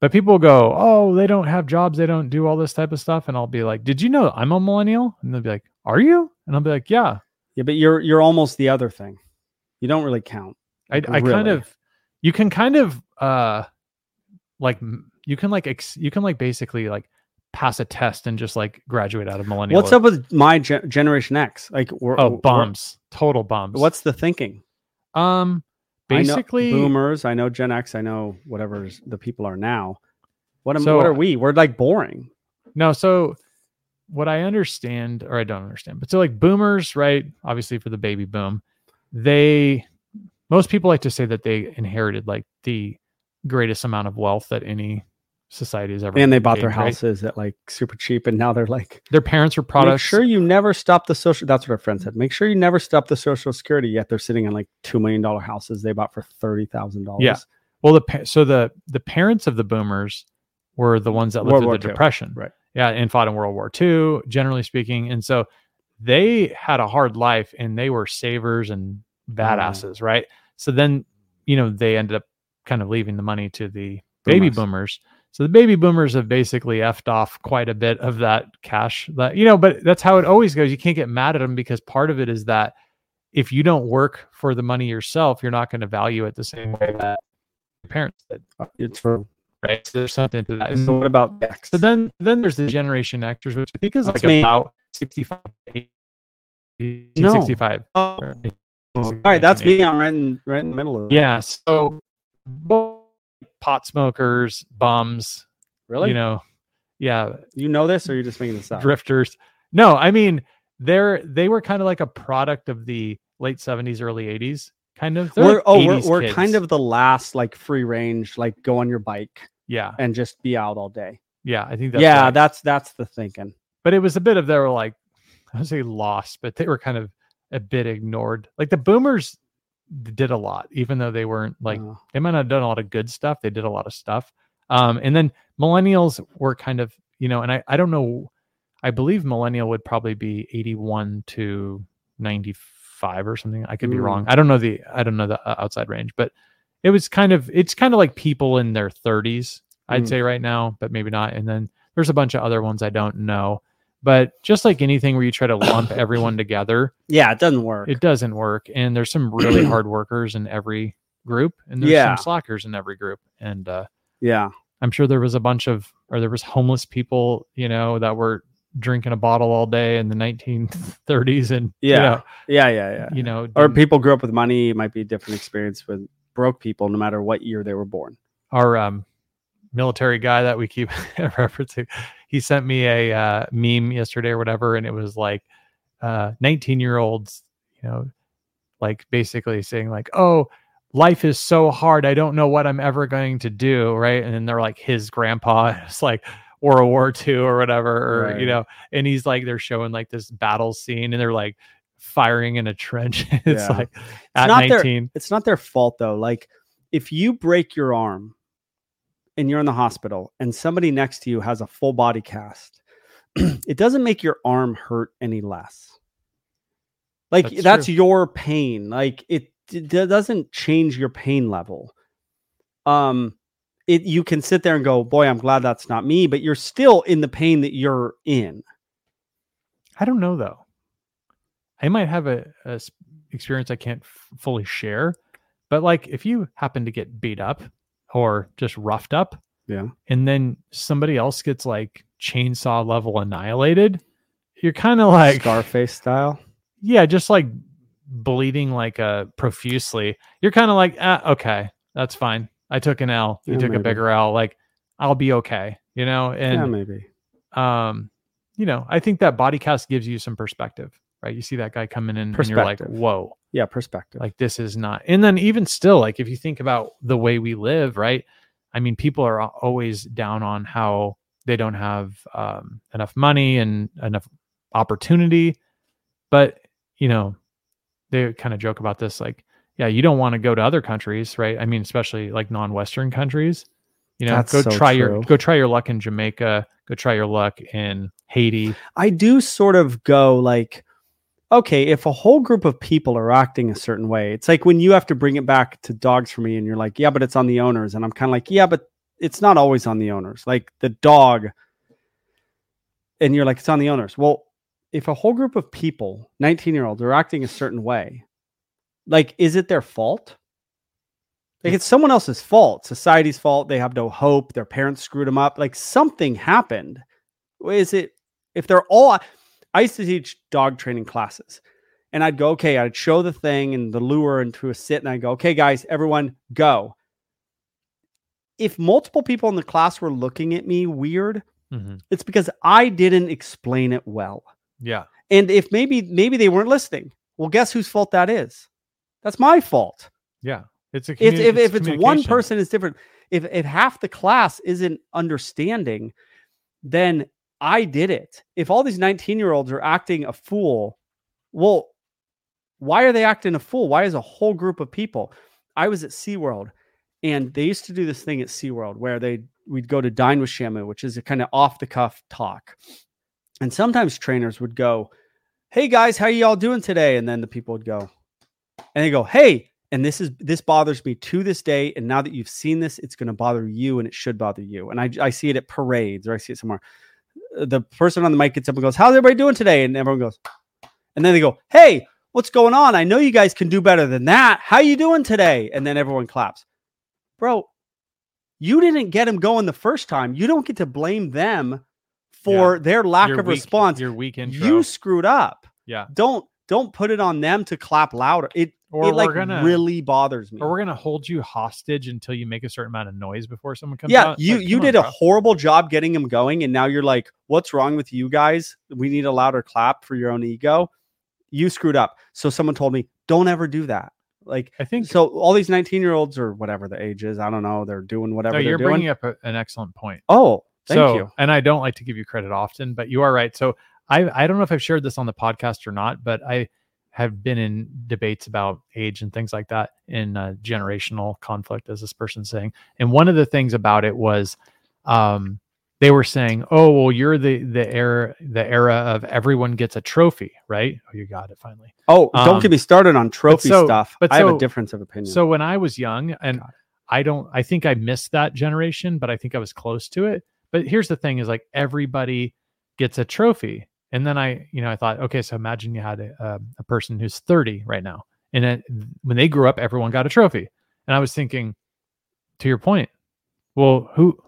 but people go oh they don't have jobs they don't do all this type of stuff and i'll be like did you know i'm a millennial and they'll be like are you and i'll be like yeah yeah, but you're you're almost the other thing. You don't really count. I, I kind of you can kind of uh like you can like ex, you can like basically like pass a test and just like graduate out of millennial. What's up with my gen- generation X? Like, we're, Oh, we're- bums, total bums. What's the thinking? um I basically boomers. I know Gen X. I know whatever the people are now. What am? So- what are we? We're like boring. no. So what I understand, or I don't understand, but so like boomers, right? Obviously for the baby boom, they most people like to say that they inherited like the greatest amount of wealth that any society has ever And they bought their gained, right? houses at like super cheap, and now they're like, Their parents were make products. sure you never stop the social. That's what our friend said. Make sure you never stop the social security. Yet they're sitting in like two million dollar houses they bought for thirty thousand dollars. Yeah. Well, the so the the parents of the boomers were the ones that lived World through War the II, depression, right. Yeah, and fought in World War II, generally speaking, and so they had a hard life, and they were savers and Mm-hmm. badasses, right? So then, you know, they ended up kind of leaving the money to the baby Boomers. boomers. So the baby boomers have basically effed off quite a bit of that cash. That you know, but that's how it always goes. You can't get mad at them because part of it is that if you don't work for the money yourself, you're not going to value it the same way that your parents did. Uh, it's for. Right. So there's something to that. And So what about X? so then then there's the generation actors, which I think is like about 65 80, No. 65. Oh, all right, that's me. I'm right in right in the middle of it. Yeah. So pot smokers, bums, really. you know, yeah, you know this, or you're just making this up? drifters. No, I mean they're they were kind of like a product of the late 70s, early 80s, kind of. They're We're like oh, we're, we're kids. kind of the last like free range, like go on your bike yeah, and just be out all day. yeah. I think that's yeah, right. that's that's the thinking. but it was a bit of they were like I would say lost, but they were kind of a bit ignored. Like the boomers did a lot, even though they weren't like they might not have done a lot of good stuff. They did a lot of stuff. Um, and then millennials were kind of, you know, and I, I don't know, I believe millennial would probably be 81 to 95 or something. I could be Mm. wrong. I don't know the I don't know the uh, outside range, but it was kind of it's kind of like people in their 30s, I'd Mm. say right now, but maybe not. And then there's a bunch of other ones I don't know. But just like anything where you try to lump everyone together, Yeah, it doesn't work. it doesn't work. And there's some really hard workers in every group, and there's Yeah. some slackers in every group. And uh, yeah. I'm sure there was a bunch of, or there was homeless people, you know, that were drinking a bottle all day in the 1930s, and you Yeah. know, Yeah, yeah, yeah. you know, Or people grew up with money. It might be a different experience with broke people, no matter what year they were born. our um, military guy that we keep referencing, he sent me a uh, meme yesterday or whatever, and it was like uh, 19 year olds, you know, like basically saying like, "Oh, life is so hard. I don't know what I'm ever going to do." Right, and then they're like his grandpa. It's like World War II or whatever, or you know, and he's like they're showing like this battle scene, and they're like firing in a trench. it's Yeah. like at not their- 19. It's not their fault though. Like if you break your arm and you're in the hospital and somebody next to you has a full body cast, it doesn't make your arm hurt any less. Like That's that's, your pain. Like it, it doesn't change your pain level. Um it you can sit there and go, "Boy, I'm glad that's not me," but you're still in the pain that you're in. I don't know though. I might have a, a experience I can't f- fully share, but like if you happen to get beat up or just roughed up, Yeah. and then somebody else gets like chainsaw level annihilated, you're kind of like Scarface style. yeah, just like bleeding like uh profusely. You're kind of like ah, okay, that's fine. I took an L. You Yeah, took a bigger L. Like I'll be okay, you know. And yeah, maybe. um you know i think that body cast gives you some perspective right you see that guy coming in and you're like whoa Yeah, perspective. like this is not and then even still like if you think about the way we live right? I mean people are always down on how they don't have um, enough money and enough opportunity. But you know they kind of joke about this like yeah you don't want to go to other countries right? I mean especially like non-western countries. You know That's go so try your go try your luck in jamaica go try your luck in haiti. I do sort of go like, okay, if a whole group of people are acting a certain way, it's like when you have to bring it back to dogs for me and you're like, yeah, but it's on the owners. And I'm kind of like, yeah, but it's not always on the owners. Like the dog, and you're like, it's on the owners. Well, if a whole group of people, 19 year olds, are acting a certain way, like, is it their fault? Like it's someone else's fault, society's fault. They have no hope. Their parents screwed them up. Like something happened. Is it if they're all I used to teach dog training classes and I'd go, okay, I'd show the thing and the lure into a sit and I'd go, okay, guys, everyone go. If multiple people in the class were looking at me weird, Mhm. it's because I didn't explain it well. yeah And if maybe maybe they weren't listening, well, guess whose fault that is? That's my fault. yeah it's a If communi- if, if it's one person is different, if if half the class isn't understanding, then I did it. If all these 19 year olds are acting a fool, well, why are they acting a fool? Why is a whole group of people? I was at SeaWorld and they used to do this thing at SeaWorld where they we'd go to dine with Shamu, which is a kind of off the cuff talk. And sometimes trainers would go, Hey guys, how y'all doing today? And then the people would go, and they go, Hey, and this is this bothers me to this day. And now that you've seen this, it's going to bother you and it should bother you. And I, I see it at parades or I see it somewhere. The person on the mic gets up and goes, How's everybody doing today? And everyone goes, and then they go, Hey, what's going on? I know you guys can do better than that. How you doing today? And then everyone claps. Bro, you didn't get them going the first time. You don't get to blame them for their lack Your of weak- response. your weak intro You screwed up. yeah Don't don't put it on them to clap louder. It or it like we're gonna really bothers me. or we're gonna hold you hostage until you make a certain amount of noise before someone comes yeah, out. you Like, you come on, did a horrible job getting them going, and now you're like, what's wrong with you guys? We need a louder clap for your own ego. You screwed up. So someone told me, don't ever do that. Like I think so, all these 19 year olds or whatever the age is, I don't know, they're doing whatever no, they're you're doing. bringing up a, an excellent point. oh, thank so, you. and I don't like to give you credit often, but you are right. So I I don't know if I've shared this on the podcast or not, but I have been in debates about age and things like that in uh, generational conflict, as this person's saying. And one of the things about it was, um, they were saying, "Oh, well, you're the the era the era of everyone gets a trophy, right? Oh, you got it finally." Oh, don't Um, get me started on trophy so- stuff. but I have a difference of opinion. So when I was young, and I don't, I think I missed that generation, but I think I was close to it. But here's the thing: is like everybody gets a trophy, and then I, you know, I thought, okay, so imagine you had a, a, a person who's 30 right now, and then when they grew up, everyone got a trophy, and I was thinking, to your point, well, who,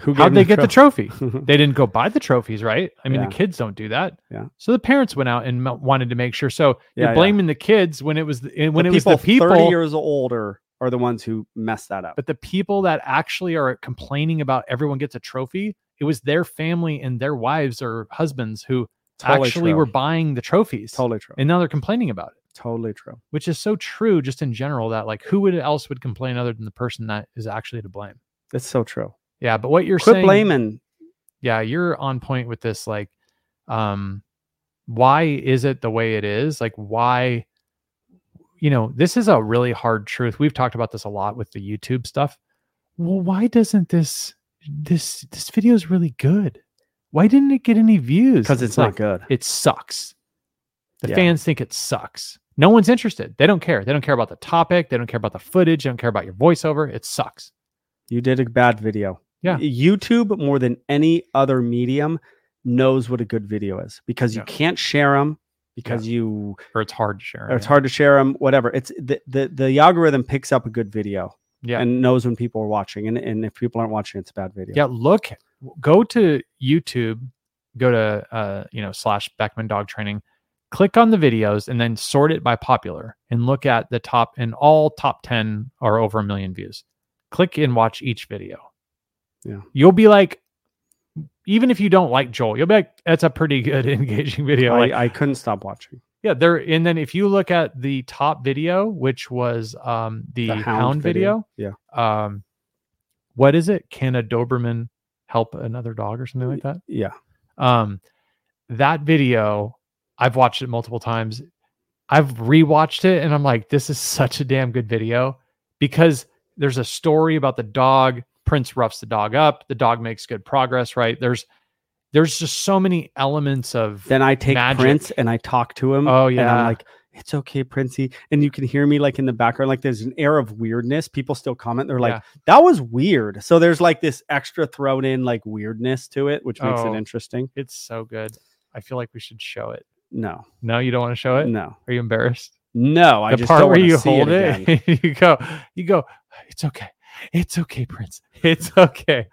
who how'd they him get the trophy? they didn't go buy the trophies, right? I mean, Yeah. the kids don't do that. Yeah. So the parents went out and m- wanted to make sure. So Yeah, you're yeah. blaming the kids when it was the, eh, when The it was the people 30 years older are the ones who messed that up. but the people that actually are complaining about everyone gets a trophy, it was their family and their wives or husbands who Totally actually true. were buying the trophies. totally true. And now they're complaining about it, totally true. which is so true just in general that like who would else would complain other than the person that is actually to blame. It's so true. Yeah, but what you're Quit saying blaming. yeah, you're on point with this like um why is it the way it is? Like why you know, this is a really hard truth. We've talked about this a lot with the YouTube stuff. Well, why doesn't this this this video is really good? Why didn't it get any views? Because it's, not like, good. It sucks. The Yeah. fans think it sucks. No one's interested. They don't care. They don't care about the topic. They don't care about the footage. They don't care about your voiceover. It sucks. You did a bad video. Yeah. YouTube, more than any other medium, knows what a good video is because you Yeah. can't share them because you Or it's hard to share. or it's yeah. hard to share them. Whatever. It's the, the the algorithm picks up a good video Yeah. and knows when people are watching, and and if people aren't watching, it's a bad video. Yeah, look, go to YouTube, go to uh, you know, slash Beckman dog training, click on the videos and then sort it by popular and look at the top and all top 10 are over a million views. Click and watch each video. Yeah. You'll be like, even if you don't like Joel, you'll be like, that's a pretty good engaging video. I, Like, I couldn't stop watching. yeah, there. And then if you look at the top video, which was um the, The hound, hound video, video. um, what is it? Can a Doberman help another dog or something like that? Yeah. Um, that video, I've watched it multiple times. I've rewatched it and I'm like, this is such a damn good video because there's a story about the dog. Prince roughs the dog up. The dog makes good progress, right? There's there's just so many elements of Then I take Magic. Prince and I talk to him. Oh, And yeah. I'm like, it's okay, Princey. And you can hear me like in the background, like there's an air of weirdness. People still comment. They're like, Yeah. that was weird. So there's like this extra thrown in like weirdness to it, which makes Oh. it interesting. it's so good. I feel like we should show it. No, No, you don't want to show it? no, Are you embarrassed? no. I the just part don't where you see hold it. it, you go, you go, it's okay. It's okay, Prince. It's okay.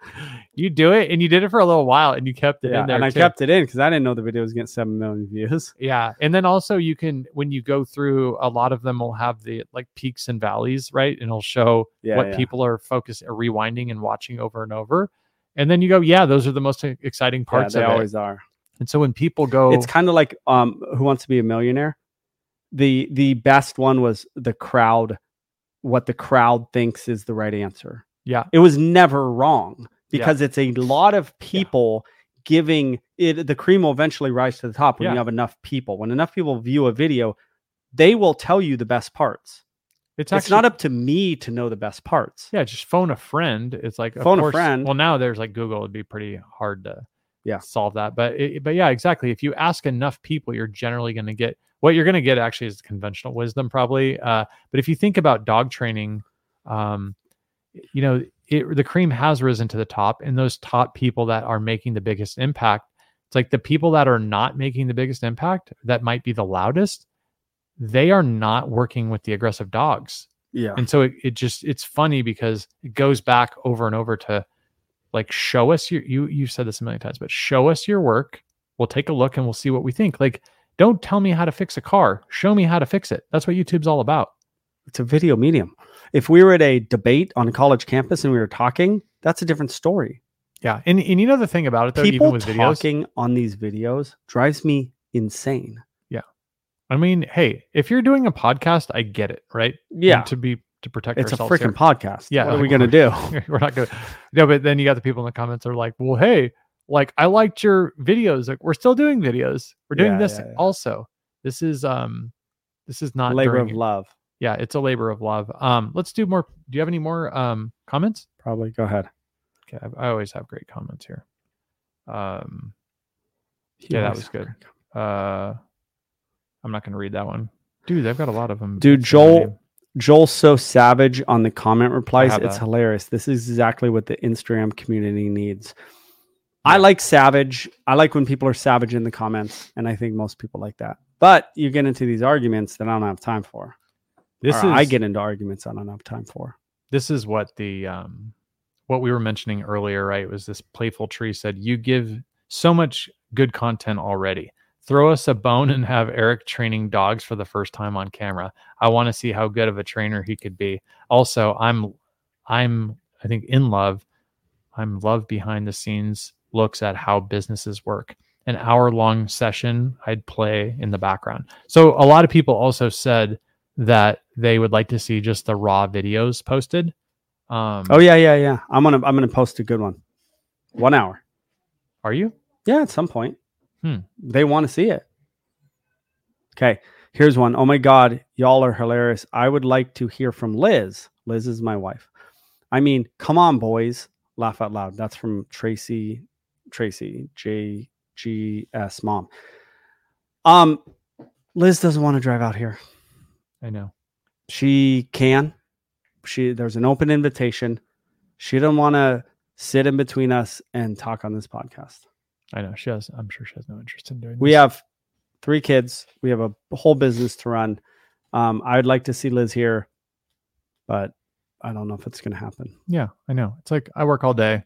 You do it and you did it for a little while and you kept it Yeah, in there. and I too. kept it in because I didn't know the video was getting seven million views. Yeah. And then also you can when you go through a lot of them will have the like peaks and valleys, right? And it'll show Yeah, what yeah. people are focused are rewinding and watching over and over. And then you go, yeah, those are the most exciting Yeah, parts they of always it. are. And so when people go It's kind of like um, Who Wants to Be a Millionaire. The the best one was the crowd. What the crowd thinks is the right answer. yeah, it was never wrong Yeah. because it's a lot of people giving it the cream will eventually rise to the top when Yeah. you have enough people when enough people view a video they will tell you the best parts it's, it's not up to me to know the best parts Yeah, just phone a friend. It's like of Phone a friend. Well, now there's like Google. It'd be pretty hard to Yeah. solve that. But it, but yeah, exactly. If you ask enough people, you're generally going to get what you're going to get. Actually, is conventional wisdom probably. Uh, but if you think about dog training, um, you know, it, the cream has risen to the top, and those top people that are making the biggest impact. It's like the people that are not making the biggest impact, that might be the loudest. They are not working with the aggressive dogs yeah and so it, it just it's funny because it goes back over and over to like show us your you you've said this a million times but show us your work we'll take a look and we'll see what we think like don't tell me how to fix a car. Show me how to fix it. That's what youtube's all about. It's a video medium. If we were at a debate on a college campus and we were talking that's a different story. Yeah and, and you know the thing about it though people even with videos talking on these videos drives me insane. Yeah. i mean hey if you're doing a podcast i get it right? Yeah. And to be to protect it's a freaking podcast. Yeah, what are like, we gonna do? we're not gonna no but then you got the people in the comments that are like well hey like i liked your videos like we're still doing videos we're doing Yeah, this yeah, yeah. also this is um this is not labor of love yeah it's a labor of love um let's do more do you have any more um comments probably go ahead okay i, I always have great comments here Um, Yeah, that was good. uh, I'm not going to read that one. Dude, they've got a lot of them. Dude, Joel- Joel's so savage on the comment replies. It's that. hilarious. This is exactly what the Instagram community needs. I like savage. I like when people are savage in the comments, and I think most people like that. But you get into these arguments that I don't have time for. This Or is I get into arguments I don't have time for. this is what the um what we were mentioning earlier right was this playful tree said you give so much good content already throw us a bone and have eric training dogs for the first time on camera i want to see how good of a trainer he could be also i'm i'm i think in love i'm love behind the scenes looks at how businesses work an hour long session i'd play in the background so a lot of people also said that they would like to see just the raw videos posted um Oh yeah, yeah, yeah. I'm gonna I'm gonna post a good one. One hour. are you Yeah, at some point. Hmm. They want to see it. Okay, here's one. Oh my God, y'all are hilarious. I would like to hear from Liz. Liz is my wife. I mean, come on, boys. Laugh out loud. That's from Tracy, Tracy, J G S mom. Um, Liz doesn't want to drive out here. i know She can. She there's an open invitation. She doesn't want to sit in between us and talk on this podcast. i know she has i'm sure she has no interest in doing We this. have three kids. We have a whole business to run. Um, I'd like to see Liz here, but I don't know if it's going to happen. yeah i know it's like i work all day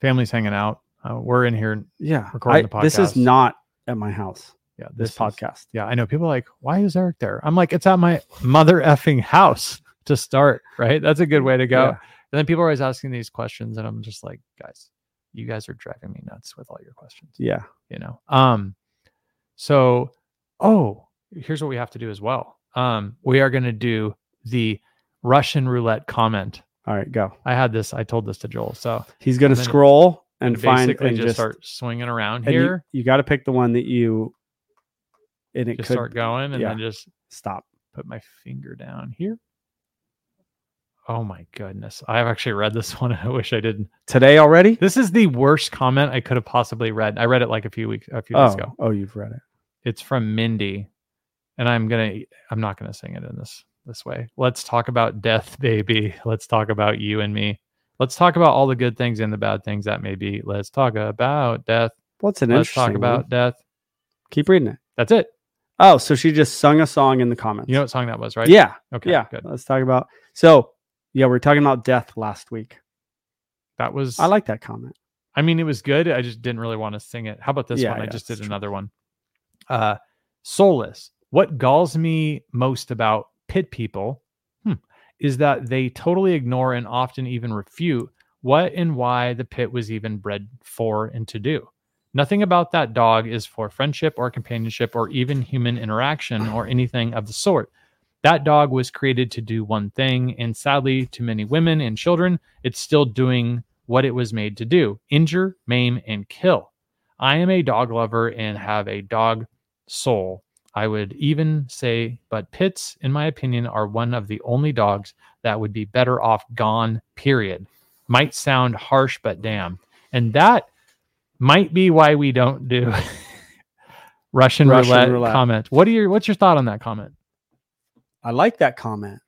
family's hanging out uh, we're in here Yeah, Recording I- the podcast. this is not at my house. yeah This, is- podcast. yeah i know people are like why is eric there i'm like it's at my mother effing house to start right that's a good way to go Yeah. and then people are always asking these questions and i'm just like guys you guys are driving me nuts with all your questions Yeah. you know um so oh here's what we have to do as well um we are going to do the russian roulette comment All right, go. i had this i told this to joel so He's going to scroll and find basically and just, just, start swinging around and you- here You, got to pick the one that you. And it just could start going and yeah. then just stop. put my finger down here oh my goodness i've actually read this one i wish i didn't Today already? this is the worst comment i could have possibly read i read it like a few weeks a few days Oh, ago oh, you've read it. it's from Mindy, and I'm gonna I'm not gonna sing it in this this way. Let's talk about death, baby. Let's talk about you and me. Let's talk about all the good things and the bad things that may be. Let's talk about death. What's an Let's talk about one. death. Keep reading it. That's it. Oh, so she just sung a song in the comments. You know what song that was, right? Yeah. Okay. yeah. Good. Let's talk about. So, yeah, we are talking about death last week. That was. I like that comment. I mean, it was good. I just didn't really want to sing it. How about this Yeah, one? I just did true. another one. Uh, soulless. What galls me most about pit people is that they totally ignore and often even refute what and why the pit was even bred for and to do. Nothing about that dog is for friendship or companionship or even human interaction or anything of the sort. That dog was created to do one thing, and sadly, to many women and children, it's still doing what it was made to do injure, maim, and kill. I am a dog lover and have a dog soul. I would even say, but pits, in my opinion, are one of the only dogs that would be better off gone, period. Might sound harsh, but damn. And that might be why we don't do Russian, Russian roulette, roulette. comment. What are your what's your thought on that comment? I like that comment.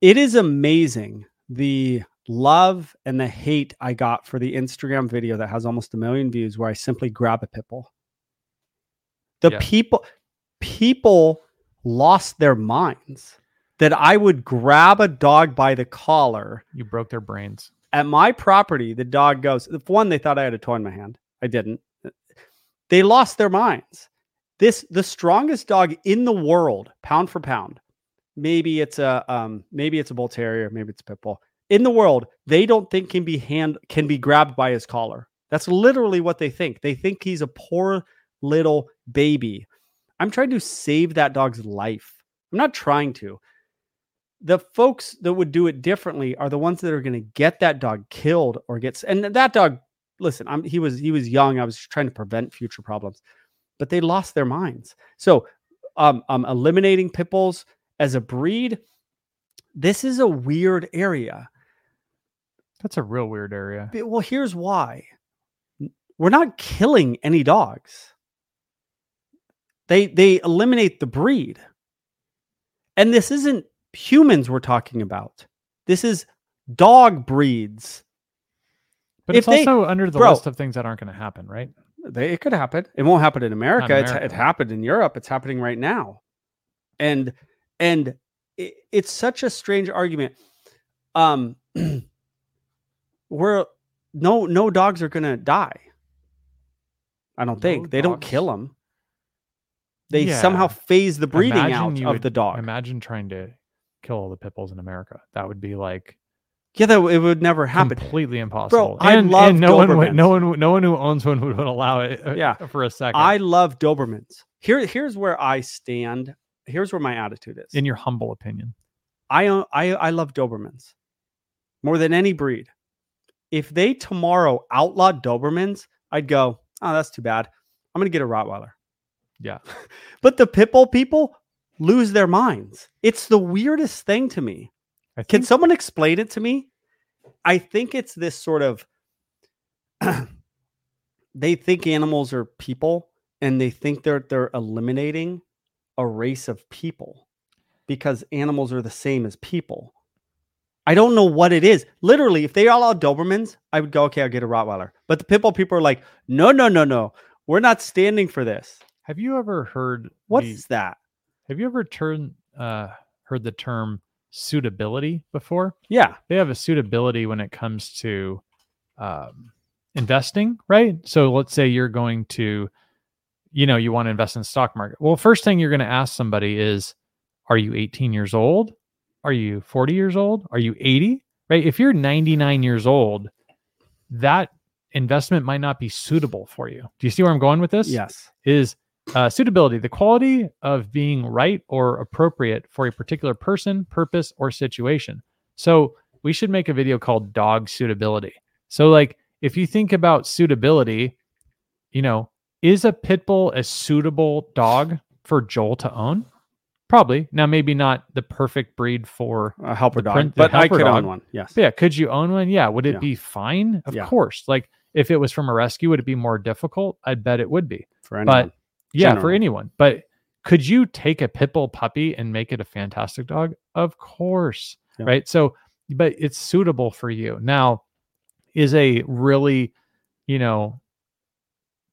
It is amazing the love and the hate I got for the Instagram video that has almost a million views where I simply grab a pit bull. The Yeah. people people lost their minds that I would grab a dog by the collar You broke their brains. at my property, the dog goes. One, they thought I had a toy in my hand. I didn't. They lost their minds. This the strongest dog in the world, pound for pound. Maybe it's a um, maybe it's a bull terrier, maybe it's a pit bull. In the world, they don't think can be hand can be grabbed by his collar. That's literally what they think. They think he's a poor little baby. I'm trying to save that dog's life. I'm not trying to the folks that would do it differently are the ones that are going to get that dog killed or gets and that dog listen i'm he was he was young i was trying to prevent future problems but they lost their minds so um, um eliminating pit bulls as a breed this is a weird area That's a real weird area. But- well here's why we're not killing any dogs. They they eliminate the breed. And this isn't humans we're talking about. This is dog breeds. But If it's they- also under the bro. list of things that aren't going to happen, right? They, it could happen. It won't happen in America. It's, it happened in Europe. It's happening right now, and and it, it's such a strange argument. Um, we're no no dogs are gonna die. I don't think No they don't kill them. They Yeah. somehow phase the breeding Imagine out of would- the dog. Imagine trying to kill all the pit bulls in America. That would be like yeah, that it would never happen. completely impossible. I and, love and no one would, no one no one who owns one would, would allow it uh, Yeah. for a second. I love Dobermans. Here, here's where I stand. Here's where my attitude is. in your humble opinion. I own, I I love Dobermans more than any breed. If they tomorrow outlawed Dobermans, I'd go, oh, that's too bad. I'm gonna get a Rottweiler. Yeah. But the Pitbull people lose their minds. It's the weirdest thing to me. I Can someone explain it to me? I think it's this sort of they think animals are people and they think they're they're eliminating a race of people because animals are the same as people. I don't know what it is. Literally, if they allowed Dobermans, I would go, okay, I'll get a Rottweiler. But the Pitbull people are like, no, no, no, no. We're not standing for this. Have you ever heard What the- is that? have you ever turn uh heard the term suitability before? Yeah. They have a suitability when it comes to um investing, right? So let's say you're going to you know, you want to invest in the stock market. Well, first thing you're going to ask somebody is are you 18 years old? Are you 40 years old? Are you 80? Right? If you're 99 years old, that investment might not be suitable for you. Do you see where I'm going with this? Yes. is uh, suitability, the quality of being right or appropriate for a particular person, purpose, or situation. So we should make a video called dog suitability. So, like, if you think about suitability, you know, is a pit bull a suitable dog for Joel to own? Probably. Now, maybe not the perfect breed for A helper dog. print- but I could dog. own one. Yes. but yeah, could you own one? Yeah. Would it Yeah. be fine? Of Yeah. course. Like if it was from a rescue, would it be more difficult? I'd bet it would be. For anyone. But yeah, for anyone. But could you take a pit bull puppy and make it a fantastic dog? Of course. Yeah. Right. So, but it's suitable for you. Now, is a really, you know,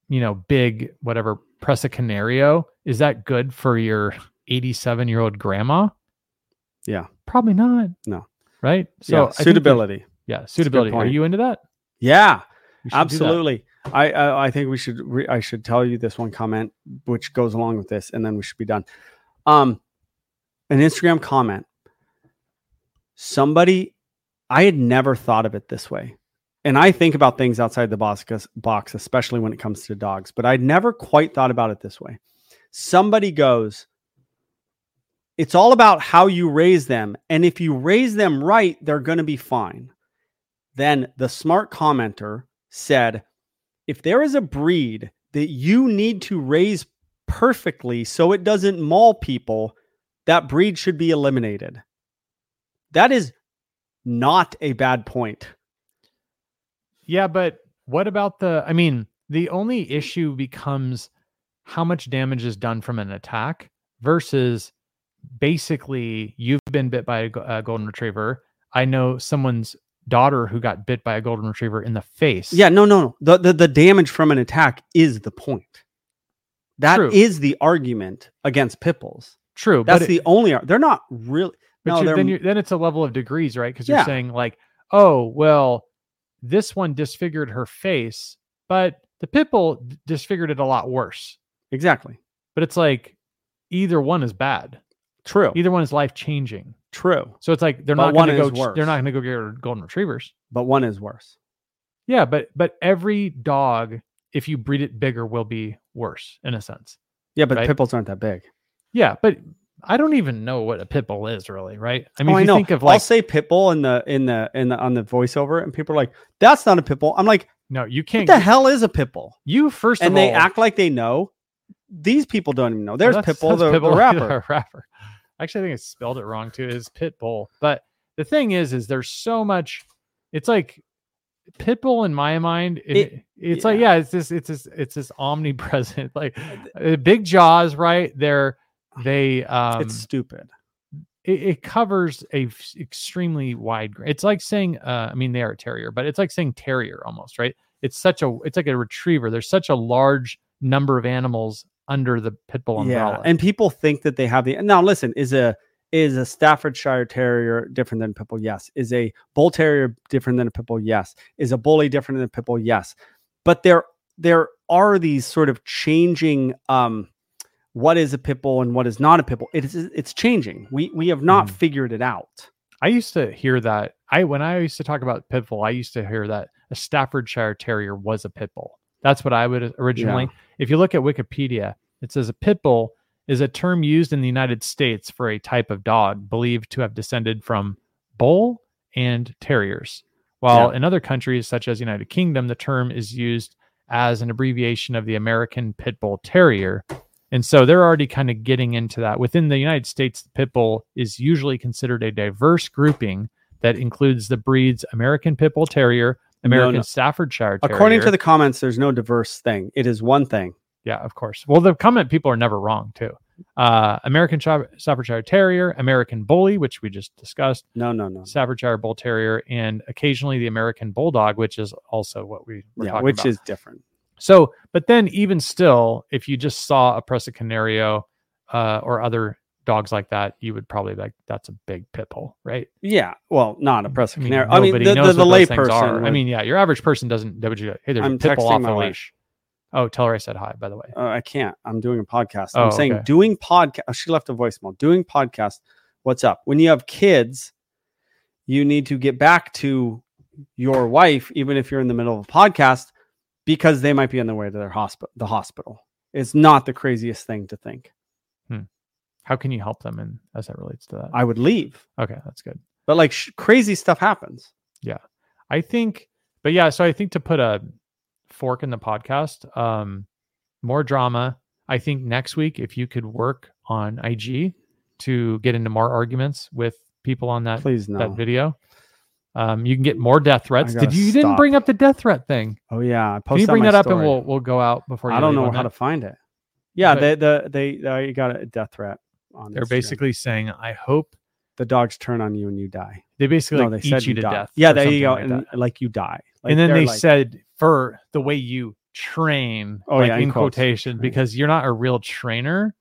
you know, big whatever Presa Canario, is that good for your 87 year old grandma? Yeah. Probably not. No. Right. So I think that- suitability. yeah. Suitability. Are you into that? Yeah. We should do that. Absolutely. I, I I think we should re- I should tell you this one comment which goes along with this, and then we should be done. Um, an Instagram comment. Somebody, I had never thought of it this way, and I think about things outside the box, box, especially when it comes to dogs. But I'd never quite thought about it this way. Somebody goes, "It's all about how you raise them, and if you raise them right, they're going to be fine." Then the smart commenter said, if there is a breed that you need to raise perfectly so it doesn't maul people, that breed should be eliminated. That is not a bad point. Yeah, but what about the? I mean, the only issue becomes how much damage is done from an attack versus basically you've been bit by a, a golden retriever. I know someone's daughter who got bit by a golden retriever in the face. Yeah, no, no, no. The, the, the damage from an attack is the point. That is True. the argument against pit bulls. true. That's the only. They're not really. but no, then then it's a level of degrees, right? Because you're saying like, oh well, this one disfigured her face, but the pit bull disfigured it a lot worse. exactly But it's like either one is bad. True. Either one is life changing. True, So it's like they're But not going to go. worse. They're not going to go get golden retrievers. but one is worse. Yeah, but but every dog, if you breed it bigger, will be worse in a sense. Yeah, but Right. pit bulls aren't that big. Yeah, but I don't even know what a pit bull is really, right? I mean, oh, I know. think of like I'll say pit bull in the in the in the on the voiceover, and people are like, "That's not a pit bull." I'm like, no, you can't. What the hell is a pit bull?" You first And they all, act like they know. These people don't even know. There's that's- Pitbull, the, the Pitbull, rapper. rapper. Actually, I think I spelled it wrong too. Is pit bull, but the thing is, is there's so much. It's like pit bull in my mind it, It- it's like yeah it's this it's this it's this omnipresent like uh, big jaws right they're they um it's stupid. it, it covers a f- extremely wide it's like saying uh i mean they are a terrier but it's like saying terrier almost right it's such a it's like a retriever there's such a large number of animals under the pit bull umbrella Yeah, and people think that they have the now. Listen, is a is a Staffordshire Terrier different than a pit bull? Yes. Is a Bull Terrier different than a pit bull? Yes. Is a Bully different than a pit bull? Yes. But there there are these sort of changing. um what is a pit bull and what is not a pit bull? It is it's changing. We we have not Mm. figured it out. I used to hear that. I when I used to talk about pit bull, I used to hear that a Staffordshire Terrier was a pit bull. That's what I would originally. If you look at Wikipedia, it says a pit bull is a term used in the United States for a type of dog believed to have descended from bull and terriers. While in other countries such as the United Kingdom, the term is used as an abbreviation of the American Pit Bull Terrier. And so they're already kind of getting into that. Within the United States, the Pit Bull is usually considered a diverse grouping that includes the breeds American Pit Bull Terrier, American no. Staffordshire Terrier. According to the comments, there's no diverse thing. It is one thing. Yeah, of course. Well, the comment people are never wrong too. Uh, American Staffordshire Terrier, American Bully, which we just discussed, No, no, no. Staffordshire Bull Terrier, and occasionally the American Bulldog, which is also what we were Yeah, which about. is different. so. But then, even still, if you just saw a Presa Canario uh, or other dogs like that, you would probably like, "That's a big pit bull, right?" Yeah. Well, not a I mean, canary. I mean, the, the, the what those lay things are. person. I mean, yeah, your average person doesn't. Would you hey, there's I'm a pit bull off my a wife. leash. Oh, tell her I said hi. By the way. Uh, I can't. I'm doing a podcast. Oh, I'm saying okay. doing podcast. She left a voicemail. Doing podcast. What's up? When you have kids, you need to get back to your wife, even if you're in the middle of a podcast, because they might be on their way to their hospital. The hospital. It's not the craziest thing to think. How can you help them, and as that relates to that? I would leave, okay, that's good. but like sh- crazy stuff happens. Yeah i think, but yeah, so I think to put a fork in the podcast, um, more drama. I think next week, if you could work on IG to get into more arguments with people on that Please no. that video, um, you can get more death threats. Did you, you didn't bring up the death threat thing? Oh yeah, I Can you bring that up and we'll we'll go out before you I don't know how that? to find it. Yeah, But- they the they they got a death threat on. They're Instagram. basically saying, I hope the dogs turn on you and you die. they basically no, like, they eat said you to die. death. Yeah, there you go, like and that. like you die. Like, and then they're like- said for the way you train, Oh, like yeah, in in quotation, Right. because you're not a real trainer,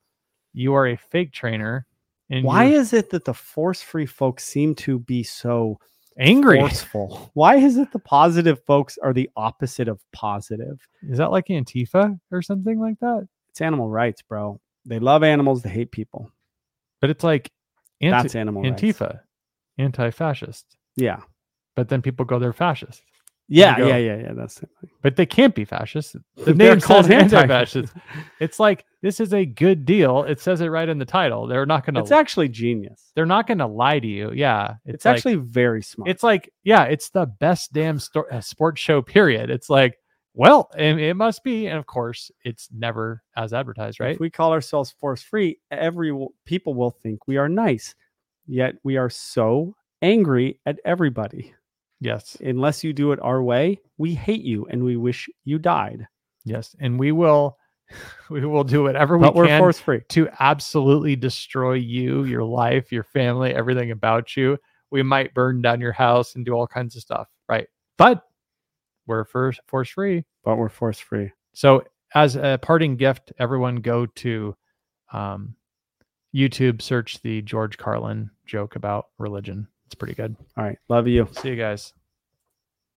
you are a fake trainer. And Why is it that the force-free folks seem to be so angry? forceful? Why is it the positive folks are the opposite of positive? Is that like Antifa or something like that? It's animal rights, bro. They love animals. They hate people. But it's like anti- That's animal rights. Antifa, anti-fascist. Yeah, But then people go, they're fascist. yeah, go. yeah, yeah, yeah. That's it. But they can't be fascist. The They're name called anti-fascist. it's like this is a good deal. It says it right in the title. They're not gonna. It's actually genius. they're not gonna lie to you. Yeah, It's, like- actually very smart. it's like yeah it's the best damn sto- uh, sports show period it's like well it, it must be and of course it's never as advertised right If we call ourselves force free, every people will think we are nice. Yet we are so angry at everybody. yes Unless you do it our way, we hate you and we wish you died. yes and we will we will do whatever we But we're can force free. to absolutely destroy you your life your family everything about you we might burn down your house and do all kinds of stuff right but we're first force free But we're force free. So, as a parting gift, everyone go to um, YouTube, search the George Carlin joke about religion. It's pretty good. All right. Love you. See you guys.